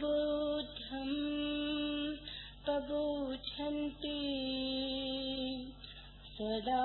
बोद्धम् प्रबोधन्ति सदा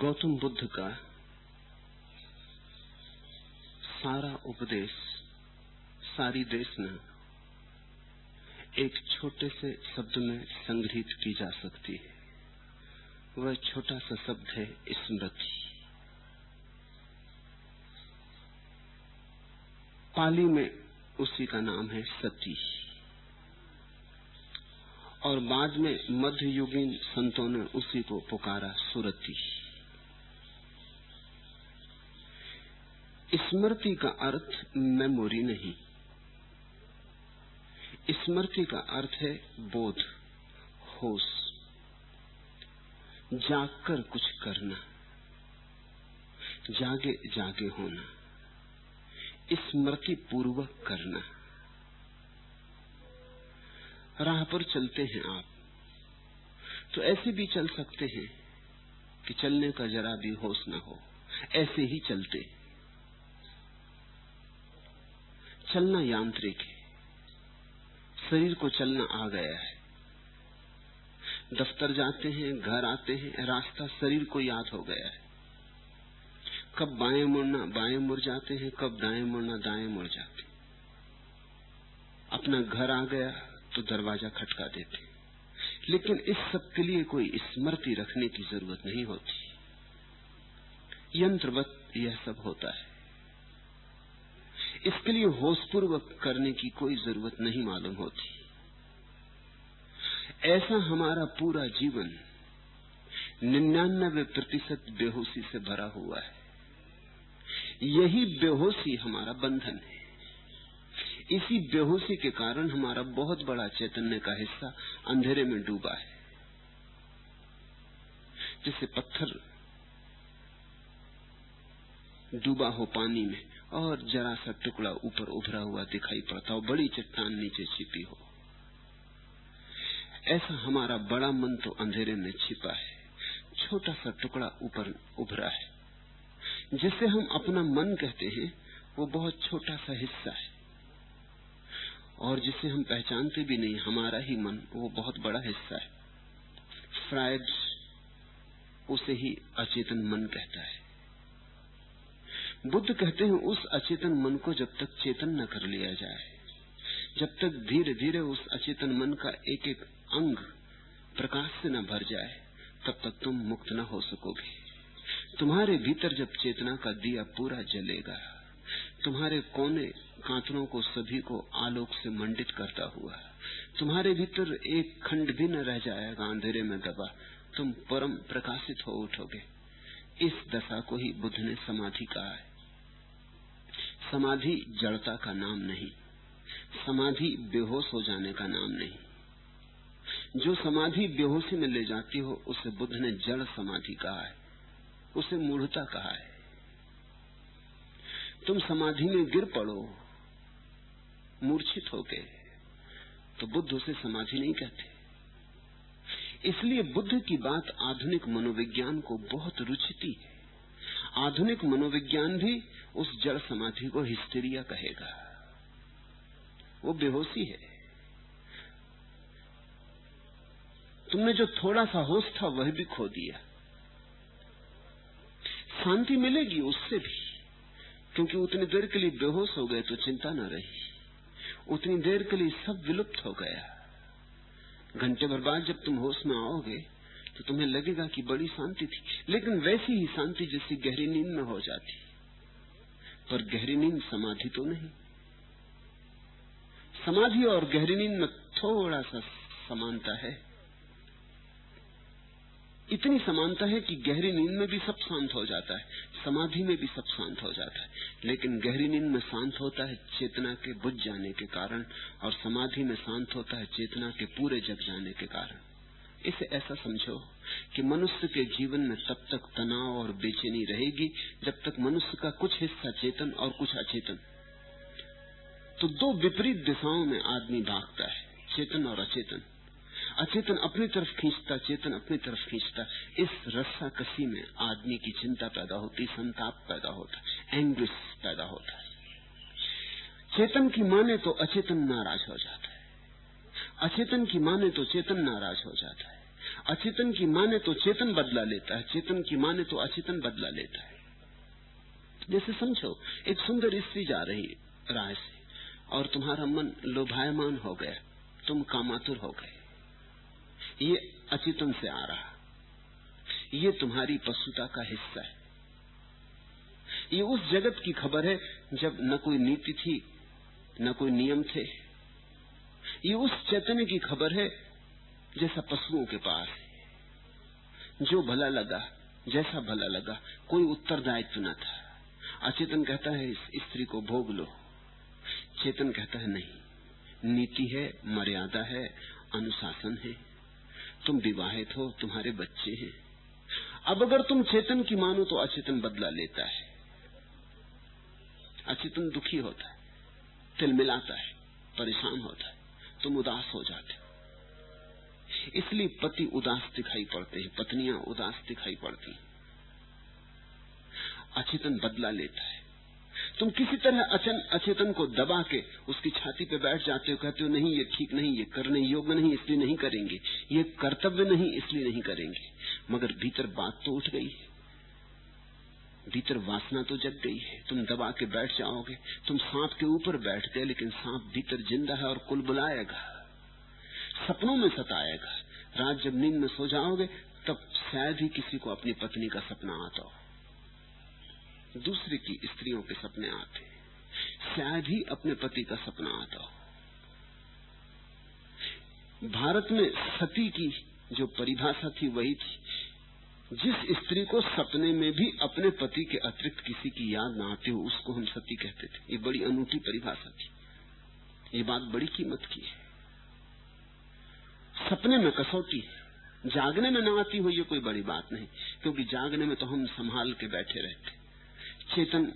गौतम बुद्ध का सारा उपदेश सारी देशना एक छोटे से शब्द में संग्रहित की जा सकती है। वह छोटा सा शब्द है स्मृति। पाली में उसी का नाम है सती। और बाद में मध्ययुगीन संतों ने उसी को पुकारा सुरति। स्मृति का अर्थ मेमोरी नहीं। स्मृति का अर्थ है बोध, होश। जागकर कुछ करना, जागे जागे होना। स्मृति पूर्वक करना। राह पर चलते हैं आप। तो ऐसे भी चल सकते हैं कि चलने का जरा भी होश न हो। ऐसे ही चलते चलना यांत्रिक है। शरीर को चलना आ गया है। दफ्तर जाते हैं, घर आते हैं, रास्ता शरीर को याद हो गया है। कब बाएँ मुड़ना, बाएँ मुड़ जाते हैं, कब दाएँ मुड़ना, दाएँ मुड़ जाते हैं। अपना घर आ गया तो दरवाज़ा खटका देते लेकिन इस सब के लिए कोई स्मृति रखने की ज़रूरत नहीं होती। यंत्रवत यह सब होता है। इसके लिए होशपूर्वक करने की कोई ज़रूरत नहीं मालूम होती। ऐसा हमारा पूरा जीवन निन्यानबे प्रतिशत बेहोशी से भरा हुआ है। यही बेहोशी हमारा बंधन है। इसी बेहोशी के कारण हमारा बहुत बड़ा चैतन्य का हिस्सा अंधेरे में डूबा है, जैसे पत्थर डूबा हो पानी में। और जरा सा टुकड़ा ऊपर उभरा हुआ दिखाई पड़ता हो, बड़ी चट्टान नीचे छिपी हो। ऐसा हमारा बड़ा मन तो अंधेरे में छिपा है। छोटा सा टुकड़ा ऊपर उभरा है। जिसे हम अपना मन कहते हैं, वो बहुत छोटा सा हिस्सा है। और जिसे हम पहचानते भी नहीं, हमारा ही मन, वो बहुत बड़ा हिस्सा है। फ्रायड उसे ही अचेतन मन कहता है। बुद्ध कहते हैं, उस अचेतन मन को जब तक चेतन न कर लिया जाए, जब तक धीरे धीरे उस अचेतन मन का एक एक अंग प्रकाश से न भर जाए, तब तक तुम मुक्त न हो सकोगे। तुम्हारे भीतर जब चेतना का दिया पूरा जलेगा, तुम्हारे कोने कांतरों को सभी को आलोक से मंडित करता हुआ, तुम्हारे भीतर एक खंड भी न रह जाएगा, अंधेरे में दबा, तुम परम प्रकाशित हो उठोगे। इस दशा को ही बुद्ध ने समाधि कहा है। समाधि जड़ता का नाम नहीं, समाधि बेहोश हो जाने का नाम नहीं। जो समाधि बेहोशी में ले जाती हो, उसे बुद्ध ने जड़ समाधि कहा है, उसे मूढ़ता कहा है। तुम समाधि में गिर पड़ो, मूर्छित हो गए तो बुद्ध उसे समाधि नहीं कहते। इसलिए बुद्ध की बात आधुनिक मनोविज्ञान को बहुत रुचती है। आधुनिक मनोविज्ञान भी उस जड़ समाधि को हिस्टेरिया कहेगा। वो बेहोशी है। तुमने जो थोड़ा सा होश था, वह भी खो दिया। शांति मिलेगी उससे भी। क्योंकि उतनी देर के लिए बेहोश हो गए तो चिंता न रही। उतनी देर के लिए सब विलुप्त हो गया। घंटे भर बाद जब तुम होश में आओगे तो तुम्हें लगेगा कि बड़ी शांति थी। लेकिन वैसी ही शांति जैसी गहरी नींद में हो जाती। पर गहरी नींद समाधि तो नहीं। समाधि और गहरी नींद में थोड़ा सा समानता है। इतनी समानता है कि गहरी नींद में भी सब शांत हो जाता है, समाधि में भी सब शांत हो जाता है। लेकिन गहरी नींद में शांत होता है चेतना के बुझ जाने के कारण और समाधि में शांत होता है चेतना के पूरे जग जाने के कारण। इसे ऐसा समझो कि मनुष्य के जीवन में तब तक तनाव और बेचैनी रहेगी जब तक मनुष्य का कुछ हिस्सा चेतन और कुछ अचेतन। तो दो विपरीत दिशाओं में आदमी भागता है, चेतन और अचेतन। अचेतन अपनी तरफ़ खींचता, चेतन अपनी तरफ़ खींचता। इस रस्सा कसी में आदमी की चिंता पैदा होती, संताप पैदा होता एंग्विश पैदा होता। चेतन की माने तो अचेतन नाराज़ हो जाता। अचेतन की माने तो चेतन नाराज़ हो जाता है। अचेतन की माने तो चेतन बदला लेता है। चेतन की माने तो अचेतन बदला लेता है। जैसे समझो, एक सुंदर स्त्री जा रही राह से और तुम्हारा मन लोभायमान हो गया। तुम कामातुर हो गए। ये अचेतन से आ रहा। ये तुम्हारी पशुता का हिस्सा है। ये उस जगत की खबर है जब न कोई नीति थी, न कोई नियम थे। ये उस चैतन्य की खबर है जैसा पशुओं के पास है। जो भला लगा, जैसा भला लगा, कोई उत्तरदायित्व न था। अचेतन कहता है, इस स्त्री को भोग लो। चेतन कहता है, नहीं, नीति है, मर्यादा है, अनुशासन है। तुम विवाहित हो, तुम्हारे बच्चे हैं। अब अगर तुम चेतन की मानो तो अचेतन बदला लेता है। अचेतन दुखी होता है तिल मिलाता है, परेशान होता है। तुम उदास हो जाते हो। इसलिए पति उदास दिखाई पड़ते हैं, पत्नियाँ उदास दिखाई पड़ती अचेतन बदला लेता है। तुम किसी तरह अचन, अचेतन को दबा के उसकी छाती पे बैठ जाते हो, कहते हो, नहीं, ये ठीक नहीं, ये करने योग्य नहीं, इसलिए नहीं करेंगे। ये कर्तव्य नहीं, इसलिए नहीं करेंगे। मगर भीतर बात तो उठ गई है। भीतर वासना तो जग गई है। तुम दबा के बैठ जाओगे। तुम सांप के ऊपर बैठ गए लेकिन सांप भीतर ज़िंदा है और कुल बुलाएगा। सपनों में सताएगा। रात जब नींद में सो जाओगे, तब शायद ही किसी को अपनी पत्नी का सपना आता हो। दूसरे की स्त्रियों के सपने आते शायद ही अपने पति का सपना आता हो। भारत में सती की जो परिभाषा थी, वही थी। जिस स्त्री को सपने में भी अपने पति के अतिरिक्त किसी की याद ना आती हो, उसको हम सती कहते थे। ये बड़ी अनूठी परिभाषा थी। ये बात बड़ी कीमत की है। सपने में कसौटी जागने में ना आती हो, ये कोई बड़ी बात नहीं, क्योंकि जागने में तो हम संभाल के बैठे रहते चेतन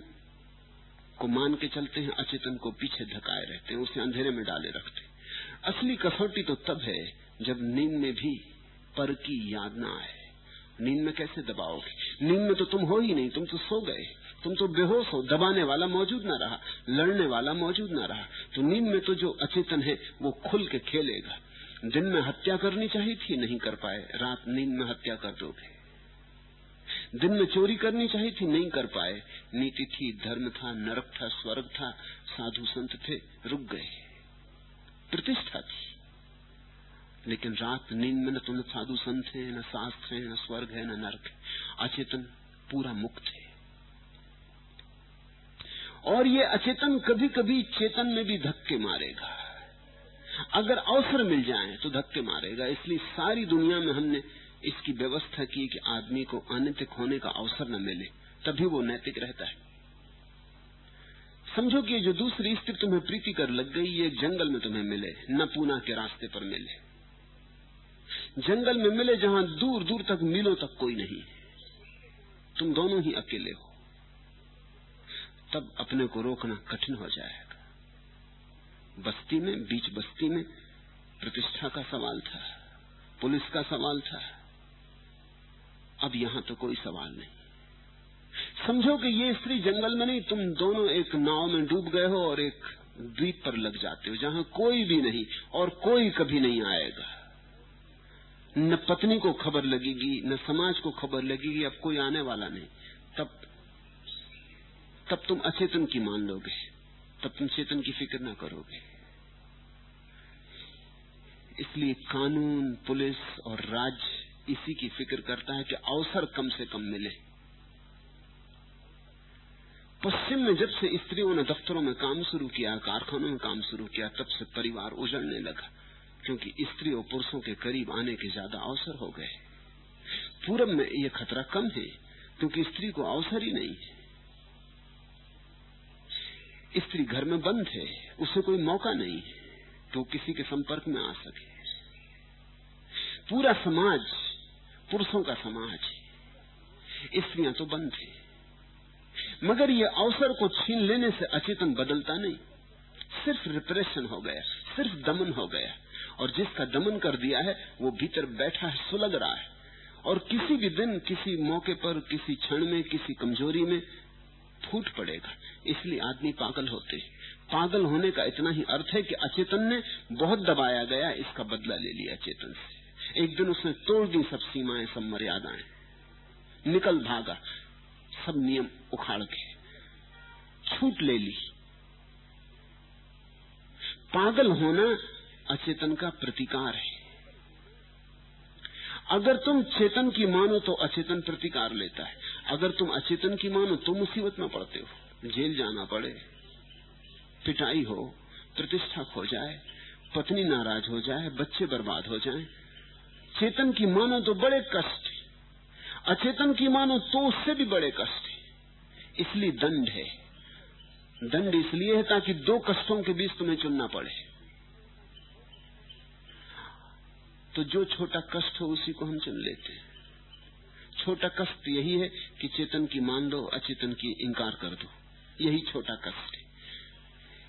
को मान के चलते हैं, अचेतन को पीछे धकाए रहते हैं, उसे अंधेरे में डाले रखते असली कसौटी तो तब है, जब नींद में भी पर की याद ना आए। नींद में कैसे दबाओगे? नींद में तो तुम हो ही नहीं, तुम तो सो गए। तुम तो बेहोश हो, दबाने वाला मौजूद ना रहा, लड़ने वाला मौजूद ना रहा। तो नींद में तो जो अचेतन है, वो खुल के खेलेगा। दिन में हत्या करनी चाहिए थी, नहीं कर पाए। रात नींद में हत्या कर दोगे। दिन में चोरी करनी चाहिए थी, नहीं कर पाए। नीति थी, धर्म था, नरक था, स्वर्ग था, साधु संत थे, रुक गए। प्रतिष्ठा थी। लेकिन रात नींद में न तुम साधु संत है, न शास्त्र है, न स्वर्ग है, न नरक है। अचेतन पूरा मुक्त है। और ये अचेतन कभी कभी चेतन में भी धक्के मारेगा। अगर अवसर मिल जाए तो धक्के मारेगा। इसलिए सारी दुनिया में हमने इसकी व्यवस्था की कि आदमी को अनैतिक होने का अवसर न मिले, तभी वो नैतिक रहता है। समझो कि जो दूसरी स्त्री तुम्हें प्रीति कर लग गई, ये जंगल में तुम्हें मिले, न पूना के रास्ते पर मिले। जंगल में मिले जहाँ दूर दूर तक मीलों तक कोई नहीं तुम दोनों ही अकेले हो। तब अपने को रोकना कठिन हो जाएगा। बस्ती में, बीच बस्ती में प्रतिष्ठा का सवाल था, पुलिस का सवाल था। अब यहाँ तो कोई सवाल नहीं। समझो कि ये स्त्री जंगल में नहीं, तुम दोनों एक नाव में डूब गए हो और एक द्वीप पर लग जाते हो, जहाँ कोई भी नहीं और कोई कभी नहीं आएगा। न पत्नी को खबर लगेगी, न समाज को खबर लगेगी, अब कोई आने वाला नहीं। तब तब तुम अचेतन की मान लोगे, तब तुम चेतन की फ़िक्र ना करोगे। इसलिए कानून, पुलिस और राज्य इसी की फ़िक्र करता है कि अवसर कम से कम मिले। पश्चिम में जब से स्त्रियों ने दफ्तरों में काम शुरू किया, कारखानों में काम शुरू किया, तब से परिवार उजड़ने लगा। क्योंकि स्त्री और पुरुषों के करीब आने के ज़्यादा अवसर हो गए। पूरब में यह खतरा कम है, क्योंकि स्त्री को अवसर ही नहीं है। स्त्री घर में बंद है, उसे कोई मौका नहीं है तो किसी के संपर्क में आ सके। पूरा समाज पुरुषों का समाज स्त्रियाँ तो बंद है। मगर यह अवसर को छीन लेने से अचेतन बदलता नहीं। सिर्फ़ रिप्रेशन हो गया, सिर्फ़ दमन हो गया। और जिसका दमन कर दिया है, वो भीतर बैठा है, सुलग रहा है। और किसी भी दिन, किसी मौके पर, किसी क्षण में, किसी कमज़ोरी में फूट पड़ेगा। इसलिए आदमी पागल होते पागल होने का इतना ही अर्थ है कि अचेतन ने बहुत दबाया गया, इसका बदला ले लिया चेतन से। एक दिन उसने तोड़ दी सब सीमाएँ, सब मर्यादाएँ। निकल भागा। सब नियम उखाड़ के। छूट ले ली। पागल होना अचेतन का प्रतिकार है। अगर तुम चेतन की मानो तो अचेतन प्रतिकार लेता है। अगर तुम अचेतन की मानो तो मुसीबत में पड़ते हो। जेल जाना पड़े पिटाई हो प्रतिष्ठा खो जाए पत्नी नाराज़ हो जाए बच्चे बर्बाद हो जाएँ, चेतन की मानो तो बड़े कष्ट अचेतन की मानो तो उससे भी बड़े कष्ट इसलिए दंड है। दंड इसलिए है ताकि दो कष्टों के बीच तुम्हें चुनना पड़े। तो जो छोटा कष्ट हो उसी को हम चुन लेते हैं। छोटा कष्ट यही है कि चेतन की मान लो, अचेतन की इंकार कर दो। यही छोटा कष्ट है।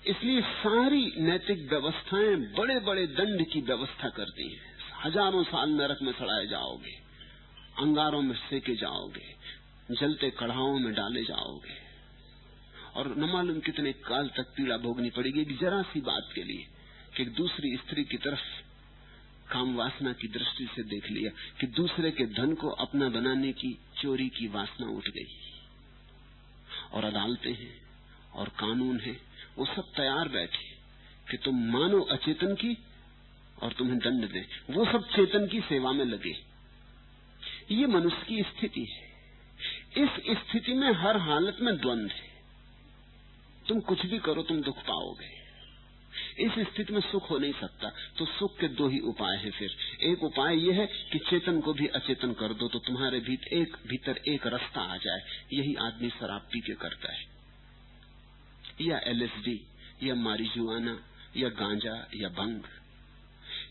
इसलिए सारी नैतिक व्यवस्थाएँ बड़े बड़े दंड की व्यवस्था करती हैं। हज़ारों साल नरक में सड़ाए जाओगे, अंगारों में सेके जाओगे, जलते कढ़ाओं में डाले जाओगे। और न मालूम कितने काल तक पीड़ा भोगनी पड़ेगी। जरा सी बात के लिए कि दूसरी स्त्री की तरफ़ काम वासना की दृष्टि से देख लिया कि दूसरे के धन को अपना बनाने की चोरी की वासना उठ गई। और अदालतें हैं, और कानून है, वो सब तैयार बैठे कि तुम मानो अचेतन की और तुम्हें दंड दे। वो सब चेतन की सेवा में लगे। ये मनुष्य की स्थिति है। इस स्थिति में हर हालत में द्वंद्व है। तुम कुछ भी करो, तुम दुख पाओगे। इस स्थिति में सुख हो नहीं सकता तो सुख के दो ही उपाय हैं फिर। एक उपाय यह है कि चेतन को भी अचेतन कर दो तो तुम्हारे भीतर एक भीतर एक रास्ता आ जाए। यही आदमी शराब पी के करता है। या एलएसडी या मारिजुआना, या गांजा, या भंग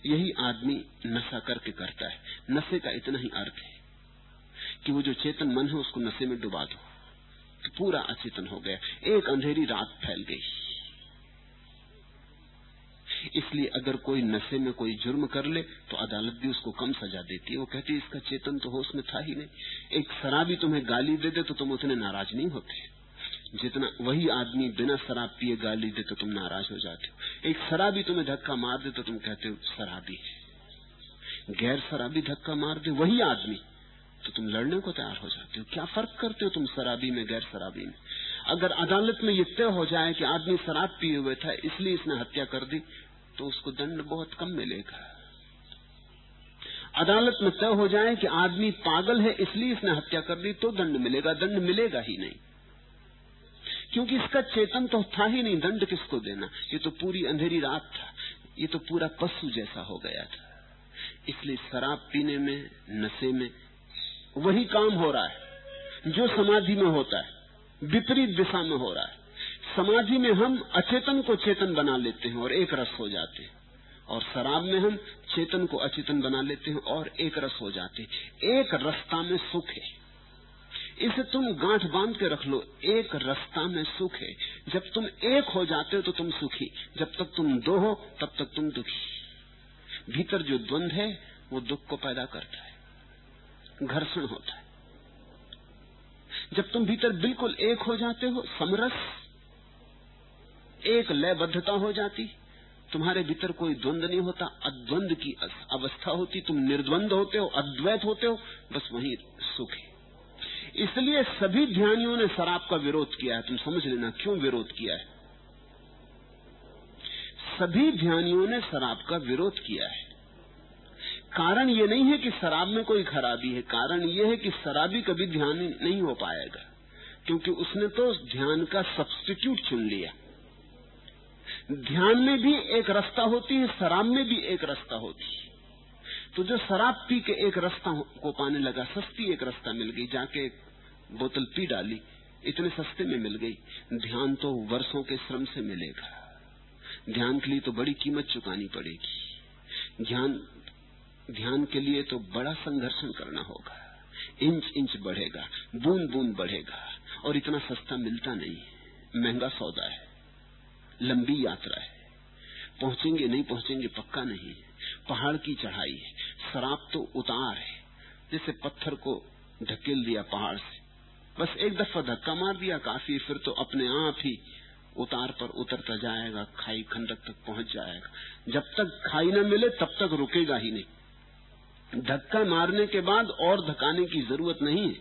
यही आदमी नशा करके करता है। नशे का इतना ही अर्थ है कि वो जो चेतन मन है, उसको नशे में डुबा दो। तो पूरा अचेतन हो गया। एक अंधेरी रात फैल गई। इसलिए अगर कोई नशे में कोई जुर्म कर ले तो अदालत भी उसको कम सजा देती है। वो कहती है, इसका चेतन तो होश में था ही नहीं। एक शराबी तुम्हें गाली दे दे तो तुम उतने नाराज़ नहीं होते। जितना, वही आदमी बिना शराब पिए गाली दे तो तुम नाराज़ हो जाते हो। एक शराबी तुम्हें धक्का मार दे तो तुम कहते हो, शराबी गैर शराबी धक्का मार दे, वही आदमी। तो तुम लड़ने को तैयार हो जाते हो। क्या फ़र्क करते हो तुम शराबी में, गैर शराबी में? अगर अदालत में ये तय हो जाए कि आदमी शराब पिए हुए था, इसलिए इसने हत्या कर दी तो उसको दंड बहुत कम मिलेगा। अदालत में तय हो जाए कि आदमी पागल है, इसलिए इसने हत्या कर दी तो दंड मिलेगा। दंड मिलेगा ही नहीं। क्योंकि इसका चेतन तो था ही नहीं, दंड किसको देना? ये तो पूरी अंधेरी रात था। ये तो पूरा पशु जैसा हो गया था। इसलिए शराब पीने में, नशे में, वही काम हो रहा है। जो समाधि में होता है, विपरीत दिशा में हो रहा है। समाधि में हम अचेतन को चेतन बना लेते हैं और एक रस हो जाते हैं। और शराब में हम चेतन को अचेतन बना लेते हैं और एक रस हो जाते हैं। एक रस्ता में सुख है। इसे तुम गांठ बाँध के रख लो। एक रास्ता में सुख है। जब तुम एक हो जाते हो तो तुम सुखी। जब तक तुम दो हो, तब तक तुम दुखी। भीतर जो द्वंद है, वो दुख को पैदा करता है। घर्षण होता है। जब तुम भीतर बिल्कुल एक हो जाते हो, समरस एक लयबद्धता हो जाती। तुम्हारे भीतर कोई द्वंद नहीं होता। अद्वंद की अवस्था होती। तुम निर्द्वंद होते हो, अद्वैत होते हो, बस वही सुख है। इसलिए सभी ध्यानियों ने शराब का विरोध किया है। तुम समझ लेना, क्यों विरोध किया है? सभी ध्यानियों ने शराब का विरोध किया है। कारण ये नहीं है कि शराब में कोई खराबी है। कारण ये है कि शराबी कभी ध्यान नहीं हो पाएगा, क्योंकि उसने तो ध्यान का सब्सटीट्यूट चुन लिया। ध्यान में भी एक रास्ता होती है, शराब में भी एक रास्ता होती है। तो जो शराब पी के एक रास्ता को पाने लगा, सस्ती एक रास्ता मिल गई, जाके एक बोतल पी डाली, इतने सस्ते में मिल गई। ध्यान तो वर्षों के श्रम से मिलेगा। ध्यान के लिए तो बड़ी कीमत चुकानी पड़ेगी। ध्यान ध्यान के लिए तो बड़ा संघर्षण करना होगा। इंच इंच बढ़ेगा, बूंद बूंद बढ़ेगा, और इतना सस्ता मिलता नहीं महँगा सौदा है। लंबी यात्रा है। पहुँचेंगे नहीं पहुँचेंगे पक्का नहीं पहाड़ की चढ़ाई है। शराब तो उतार है। जैसे पत्थर को ढकेल दिया पहाड़ से। बस एक दफ़ा धक्का मार दिया काफ़ी, फिर तो अपने आप ही उतार पर उतरता जाएगा, खाई खंडक तक पहुँच जाएगा। जब तक खाई न मिले, तब तक रुकेगा ही नहीं। धक्का मारने के बाद और धकाने की ज़रूरत नहीं है।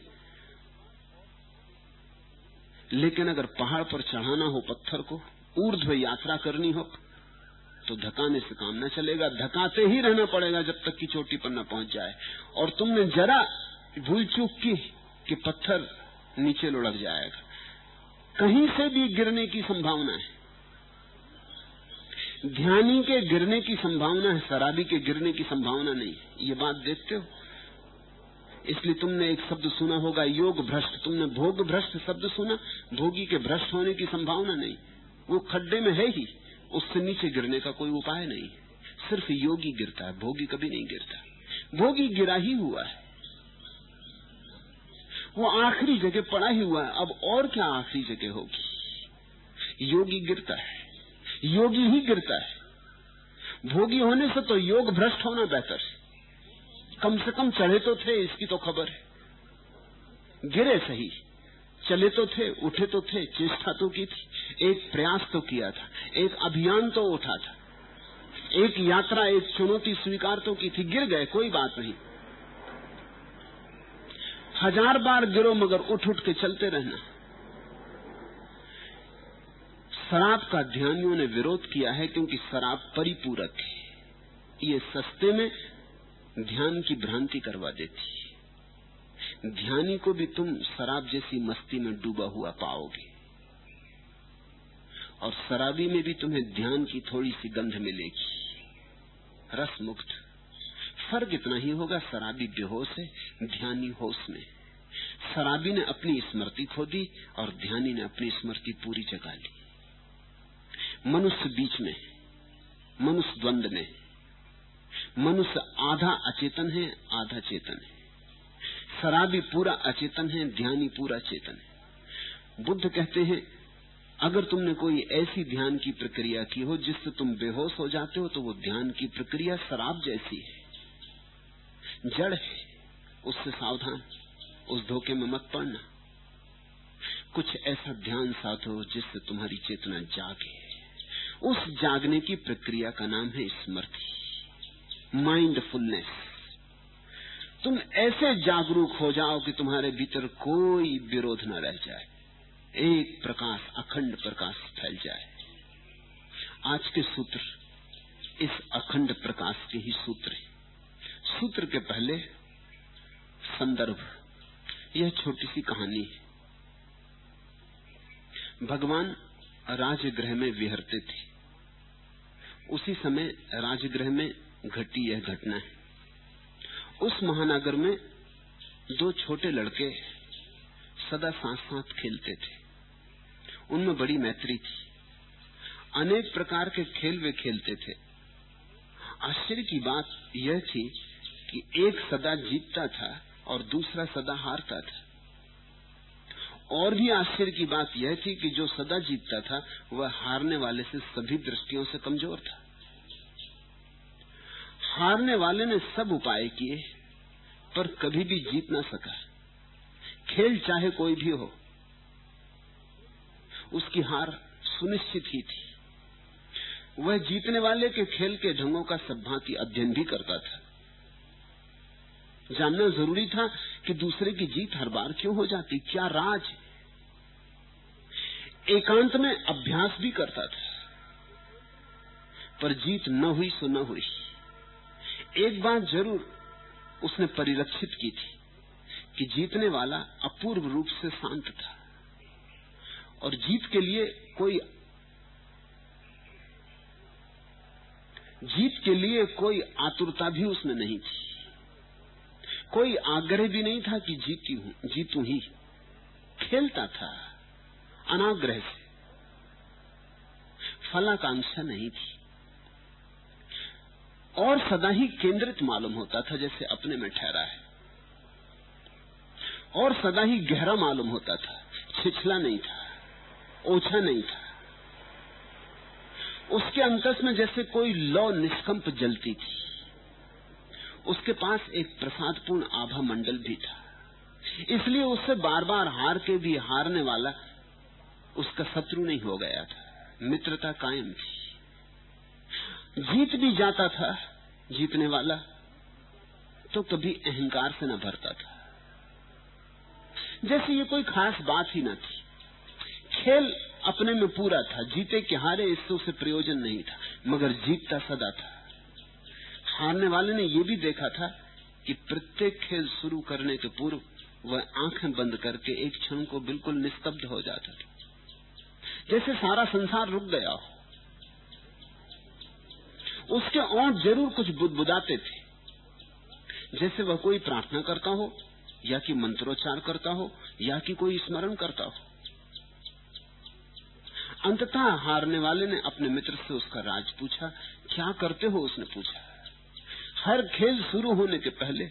लेकिन अगर पहाड़ पर चढ़ाना हो पत्थर को ऊर्ध्व यात्रा करनी हो तो धकाने से काम न चलेगा। धकाते ही रहना पड़ेगा जब तक कि चोटी पर न पहुँच जाए। और तुमने जरा भूल चूक की कि पत्थर नीचे लुढ़क जाएगा। कहीं से भी गिरने की संभावना है। ध्यानी के गिरने की संभावना है, शराबी के गिरने की संभावना नहीं ये बात देखते हो। इसलिए तुमने एक शब्द सुना होगा योग भ्रष्ट तुमने भोग भ्रष्ट शब्द सुना, भोगी के भ्रष्ट होने की संभावना नहीं। वो खड्डे में है ही। उससे नीचे गिरने का कोई उपाय नहीं। सिर्फ़ योगी गिरता है, भोगी कभी नहीं गिरता। भोगी गिरा ही हुआ है। वो आखिरी जगह पड़ा ही हुआ है। अब और क्या आखिरी जगह होगी? योगी गिरता है। योगी ही गिरता है। भोगी होने से तो योग भ्रष्ट होना बेहतर है। कम से कम चढ़े तो थे, इसकी तो खबर है। गिरे सही। चले तो थे, उठे तो थे, चेष्टा तो की थी, एक प्रयास तो किया था, एक अभियान तो उठा था, एक यात्रा, एक चुनौती स्वीकार तो की थी, गिर गए, कोई बात नहीं। हज़ार बार गिरो मगर उठ उठ के चलते रहना। शराब का ध्यानियों ने विरोध किया है क्योंकि शराब परिपूरक है। ये सस्ते में ध्यान की भ्रांति करवा देती है। ध्यानी को भी तुम शराब जैसी मस्ती में डूबा हुआ पाओगे। और शराबी में भी तुम्हें ध्यान की थोड़ी सी गंध मिलेगी। रस मुक्त फ़र्क इतना ही होगा, शराबी बेहोश है, ध्यानी होश में। शराबी ने अपनी स्मृति खो दी और ध्यानी ने अपनी स्मृति पूरी जगा ली। मनुष्य बीच में, मनुष्य द्वंद में, मनुष्य आधा अचेतन है, आधा चेतन है। शराबी पूरा अचेतन है ध्यानी पूरा चेतन है। बुद्ध कहते हैं, अगर तुमने कोई ऐसी ध्यान की प्रक्रिया की हो जिससे तुम बेहोश हो जाते हो तो वो ध्यान की प्रक्रिया शराब जैसी है। जड़ है, उससे सावधान, उस धोखे में मत पड़ना। कुछ ऐसा ध्यान साधो जिससे तुम्हारी चेतना जागे। उस जागने की प्रक्रिया का नाम है स्मृति माइंडफुलनेस तुम ऐसे जागरूक हो जाओ कि तुम्हारे भीतर कोई विरोध न रह जाए। एक प्रकाश, अखंड प्रकाश फैल जाए। आज के सूत्र इस अखंड प्रकाश के ही सूत्र है। सूत्र के पहले संदर्भ। यह छोटी सी कहानी है। भगवान राजगृह में विहरते थे। उसी समय राजगृह में घटी यह घटना है। उस महानगर में दो छोटे लड़के सदा साथ साथ खेलते थे। उनमें बड़ी मैत्री थी। अनेक प्रकार के खेल वे खेलते थे। आश्चर्य की बात यह थी कि एक सदा जीतता था और दूसरा सदा हारता था। और भी आश्चर्य की बात यह थी कि जो सदा जीतता था, वह हारने वाले से सभी दृष्टियों से कमज़ोर था। हारने वाले ने सब उपाय किए, पर कभी भी जीत ना सका। खेल चाहे कोई भी हो, उसकी हार सुनिश्चित ही थी। वह जीतने वाले के खेल के ढंगों का सद्भांति अध्ययन भी करता था। जानना ज़रूरी था कि दूसरे की जीत हर बार क्यों हो जाती, क्या राज एकांत में अभ्यास भी करता था। पर जीत न हुई, सो न हुई। एक बात ज़रूर उसने परिलक्षित की थी कि जीतने वाला अपूर्व रूप से शांत था और जीत के लिए कोई जीत के लिए कोई आतुरता भी उसमें नहीं थी। कोई आग्रह भी नहीं था कि जीती हूँ, जीतू ही। खेलता था, अनाग्रह से। फलाकांक्षा नहीं थी। और सदा ही केंद्रित मालूम होता था जैसे अपने में ठहरा है। और सदा ही गहरा मालूम होता था। छिछला नहीं था, ओछा नहीं था। उसके अंतस में जैसे कोई लौ निष्कंप जलती थी। उसके पास एक प्रसादपूर्ण आभा मंडल भी था। इसलिए उससे बार बार हार के भी हारने वाला उसका शत्रु नहीं हो गया था। मित्रता कायम थी। जीत भी जाता था, जीतने वाला तो कभी अहंकार से न भरता था। जैसे ये कोई खास बात ही न थी। खेल अपने में पूरा था, जीते के हारे इससे उसे प्रयोजन नहीं था, मगर जीतता सदा था। हारने वाले ने यह भी देखा था कि प्रत्येक खेल शुरू करने के पूर्व वह आँखें बंद करके एक क्षण को बिल्कुल निस्तब्ध हो जाता था। जैसे सारा संसार रुक गया हो उसके ओंठ ज़रूर कुछ बुदबुदाते थे। जैसे वह कोई प्रार्थना करता हो, या कि मंत्रोच्चार करता हो, या कि कोई स्मरण करता हो। अंततः हारने वाले ने अपने मित्र से उसका राज पूछा, क्या करते हो? उसने पूछा, हर खेल शुरू होने के पहले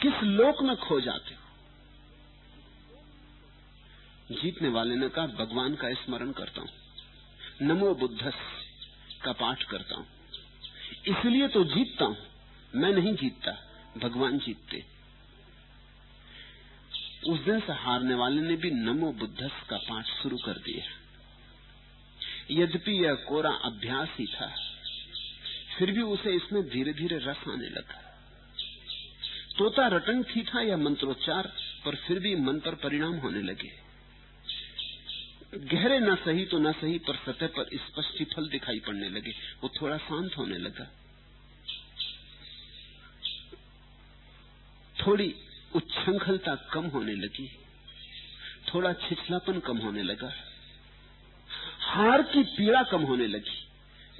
किस लोक में खो जाते हो? जीतने वाले ने कहा, भगवान का स्मरण करता हूँ। नमो बुद्धस का पाठ करता हूँ। इसलिए तो जीतता हूँ। मैं नहीं जीतता, भगवान जीतते। उस दिन से हारने वाले ने भी नमो बुद्धस का पाठ शुरू कर दिया। यद्यपि यह कोरा अभ्यास ही था, फिर भी उसे इसमें धीरे धीरे रस आने लगा। तोता रटन थी था या मंत्रोच्चार, पर फिर भी मन पर परिणाम होने लगे। गहरे न सही तो न सही पर सतह पर स्पष्ट फल दिखाई पड़ने लगे। वो थोड़ा शांत होने लगा। थोड़ी उच्छृंखलता कम होने लगी। थोड़ा छिछलापन कम होने लगा। हार की पीड़ा कम होने लगी।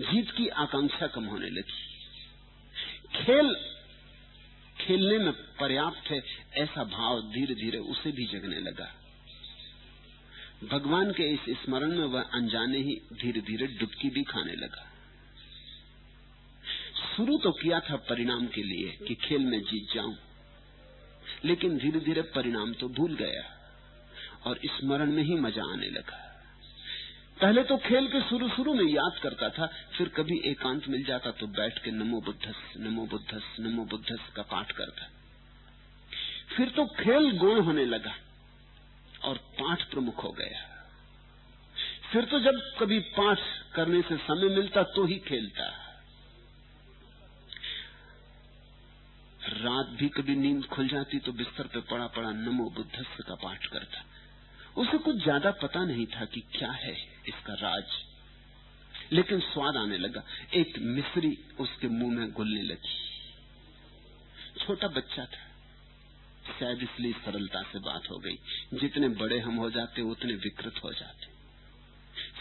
जीत की आकांक्षा कम होने लगी। खेल, खेलने में पर्याप्त है, ऐसा भाव धीरे धीरे उसे भी जगने लगा। भगवान के इस स्मरण में वह अनजाने ही धीरे धीरे डुबकी भी खाने लगा। शुरू तो किया था परिणाम के लिए कि खेल में जीत जाऊँ, लेकिन धीरे धीरे परिणाम तो भूल गया और स्मरण में ही मज़ा आने लगा। पहले तो खेल के शुरू शुरू में याद करता था, फिर कभी एकांत मिल जाता तो बैठ के नमो बुद्धस नमो बुद्धस नमो बुद्धस का पाठ करता। फिर तो खेल गौण होने लगा। और पाठ प्रमुख हो गया। फिर तो जब कभी पाठ करने से समय मिलता तो ही खेलता। रात भी कभी नींद खुल जाती तो बिस्तर पे पड़ा पड़ा नमो बुद्धस्थ का पाठ करता। उसे कुछ ज़्यादा पता नहीं था कि क्या है इसका राज। लेकिन स्वाद आने लगा। एक मिश्री उसके मुँह में घुलने लगी। छोटा बच्चा था। शायद इसलिए सरलता से बात हो गई। जितने बड़े हम हो जाते, उतने विकृत हो जाते।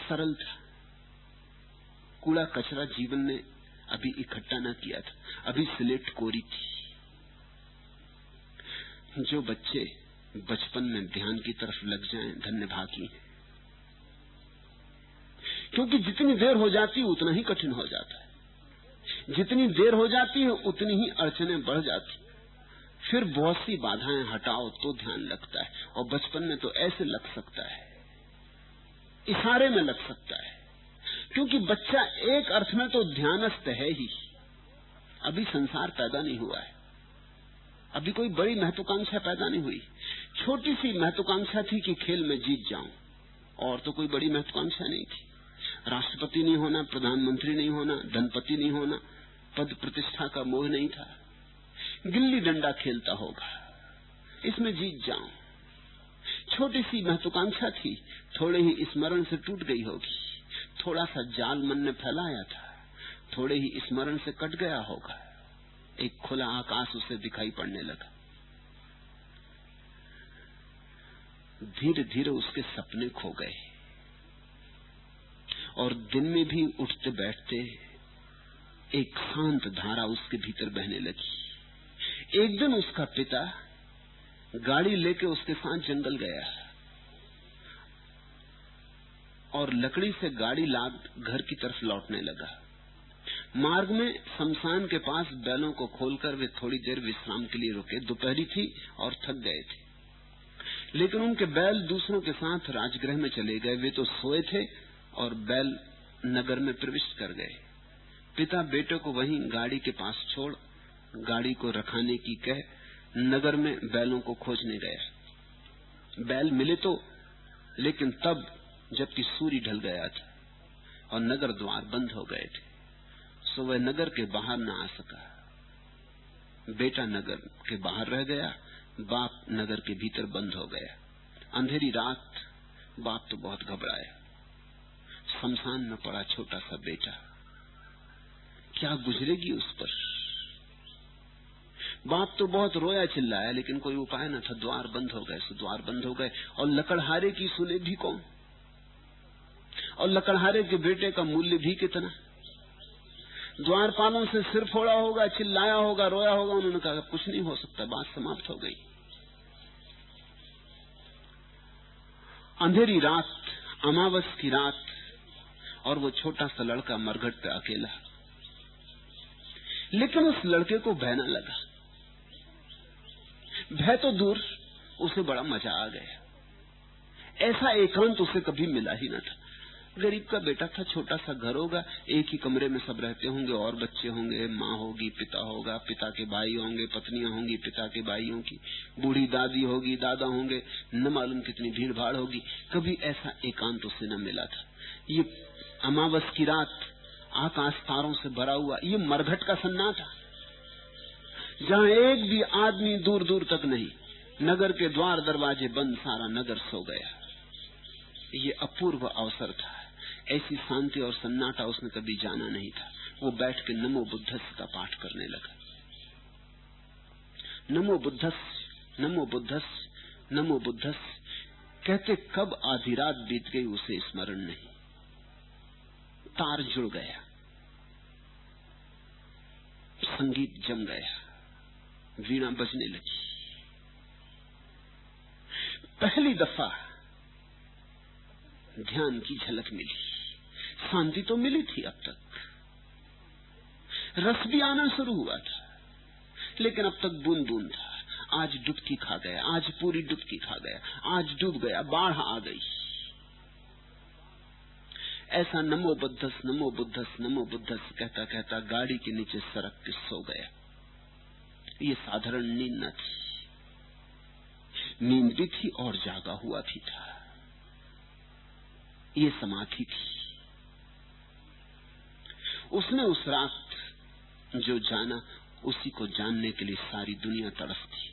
सरल था कूड़ा कचरा जीवन ने अभी इकट्ठा ना किया था। अभी स्लेट कोरी थी। जो बच्चे बचपन में ध्यान की तरफ़ लग जाएँ, धन्य भागी क्योंकि जितनी देर हो जाती, उतना ही कठिन हो जाता है। जितनी देर हो जाती है, उतनी ही अड़चने बढ़ जाती फिर बहुत सी बाधाएँ हटाओ तो ध्यान लगता है, और बचपन में तो ऐसे लग सकता है। इशारे में लग सकता है, क्योंकि बच्चा एक अर्थ में तो ध्यानस्थ है ही। अभी संसार पैदा नहीं हुआ है। अभी कोई बड़ी महत्वाकांक्षा पैदा नहीं हुई। छोटी सी महत्वाकांक्षा थी कि खेल में जीत जाऊँ, और तो कोई बड़ी महत्वाकांक्षा नहीं थी। राष्ट्रपति नहीं होना, प्रधानमंत्री नहीं होना, धनपति नहीं होना, पद प्रतिष्ठा का मोह नहीं था। गिल्ली डंडा खेलता होगा। इसमें जीत जाऊँ। छोटी सी महत्वाकांक्षा थी, थोड़े ही स्मरण से टूट गई होगी। थोड़ा सा जाल मन ने फैलाया था, थोड़े ही स्मरण से कट गया होगा। एक खुला आकाश उसे दिखाई पड़ने लगा। धीरे धीरे उसके सपने खो गए। और दिन में भी उठते बैठते एक शांत धारा उसके भीतर बहने लगी। एक दिन उसका पिता गाड़ी लेके उसके साथ जंगल गया और लकड़ी से गाड़ी लाद घर की तरफ़ लौटने लगा। मार्ग में शमशान के पास बैलों को खोलकर वे थोड़ी देर विश्राम के लिए रुके। दोपहरी थी और थक गए थे। लेकिन उनके बैल दूसरों के साथ राजगृह में चले गए। वे तो सोए थे और बैल नगर में प्रविष्ट कर गए। पिता बेटे को वहीं गाड़ी के पास छोड़ गाड़ी को रखाने की कह नगर में बैलों को खोजने गया बैल मिले तो लेकिन तब जबकि सूर्य ढल गया था और नगर द्वार बंद हो गए थे, सो वह नगर के बाहर न आ सका। बेटा नगर के बाहर रह गया, बाप नगर के भीतर बंद हो गया। अंधेरी रात, बाप तो बहुत घबराया शमशान में पड़ा छोटा सा बेटा। क्या गुजरेगी उस पर? बाप तो बहुत रोया चिल्लाया, लेकिन कोई उपाय न था। द्वार बंद हो गए द्वार बंद हो गए। और लकड़हारे की सुने भी कौन? और लकड़हारे के बेटे का मूल्य भी कितना? द्वारपालों से सिर फोड़ा होगा, चिल्लाया होगा, रोया होगा, उन्होंने कहा, कुछ नहीं हो सकता, बात समाप्त हो गई। अंधेरी रात, अमावस की रात, और वो छोटा सा लड़का मरघट पे अकेला। लेकिन उस लड़के को बहना लगा। भय तो दूर उसे बड़ा मज़ा आ गया। ऐसा एकांत उसे कभी मिला ही न था। गरीब का बेटा था, छोटा सा घर होगा, एक ही कमरे में सब रहते होंगे, और बच्चे होंगे, माँ होगी, पिता होगा, पिता के भाई होंगे, पत्नियाँ होंगी, पिता के भाइयों की, बूढ़ी दादी होगी, दादा होंगे, न मालूम कितनी भीड़ भाड़ होगी, कभी ऐसा एकांत उसे न मिला था। ये अमावस की रात, आकाश तारों से भरा हुआ, ये मरघट का सन्नाटा। जहाँ एक भी आदमी दूर दूर तक नहीं, नगर के द्वार दरवाजे बंद, सारा नगर सो गया। ये अपूर्व अवसर था। ऐसी शांति और सन्नाटा उसने कभी जाना नहीं था। वो बैठ के नमो बुद्धस का पाठ करने लगा। नमो बुद्धस नमो बुद्धस नमो बुद्धस, कहते कब आधी रात बीत गई उसे स्मरण नहीं। तार जुड़ गया। संगीत जम गया। वीणा बजने लगी। पहली दफ़ा ध्यान की झलक मिली। शांति तो मिली थी अब तक। रस भी आना शुरू हुआ था, लेकिन अब तक बूंद बूंद था। आज डुबकी खा गया, आज पूरी डुबकी खा गया, आज डूब गया, बाढ़ आ गई। ऐसा नमो बुद्धस नमो बुद्धस नमो बुद्धस कहता कहता गाड़ी के नीचे सड़क सो गया। ये साधारण नींद न थी नींद भी थी और जागा हुआ भी था। ये समाधि थी। उसने उस रात जो जाना, उसी को जानने के लिए सारी दुनिया तड़फ थी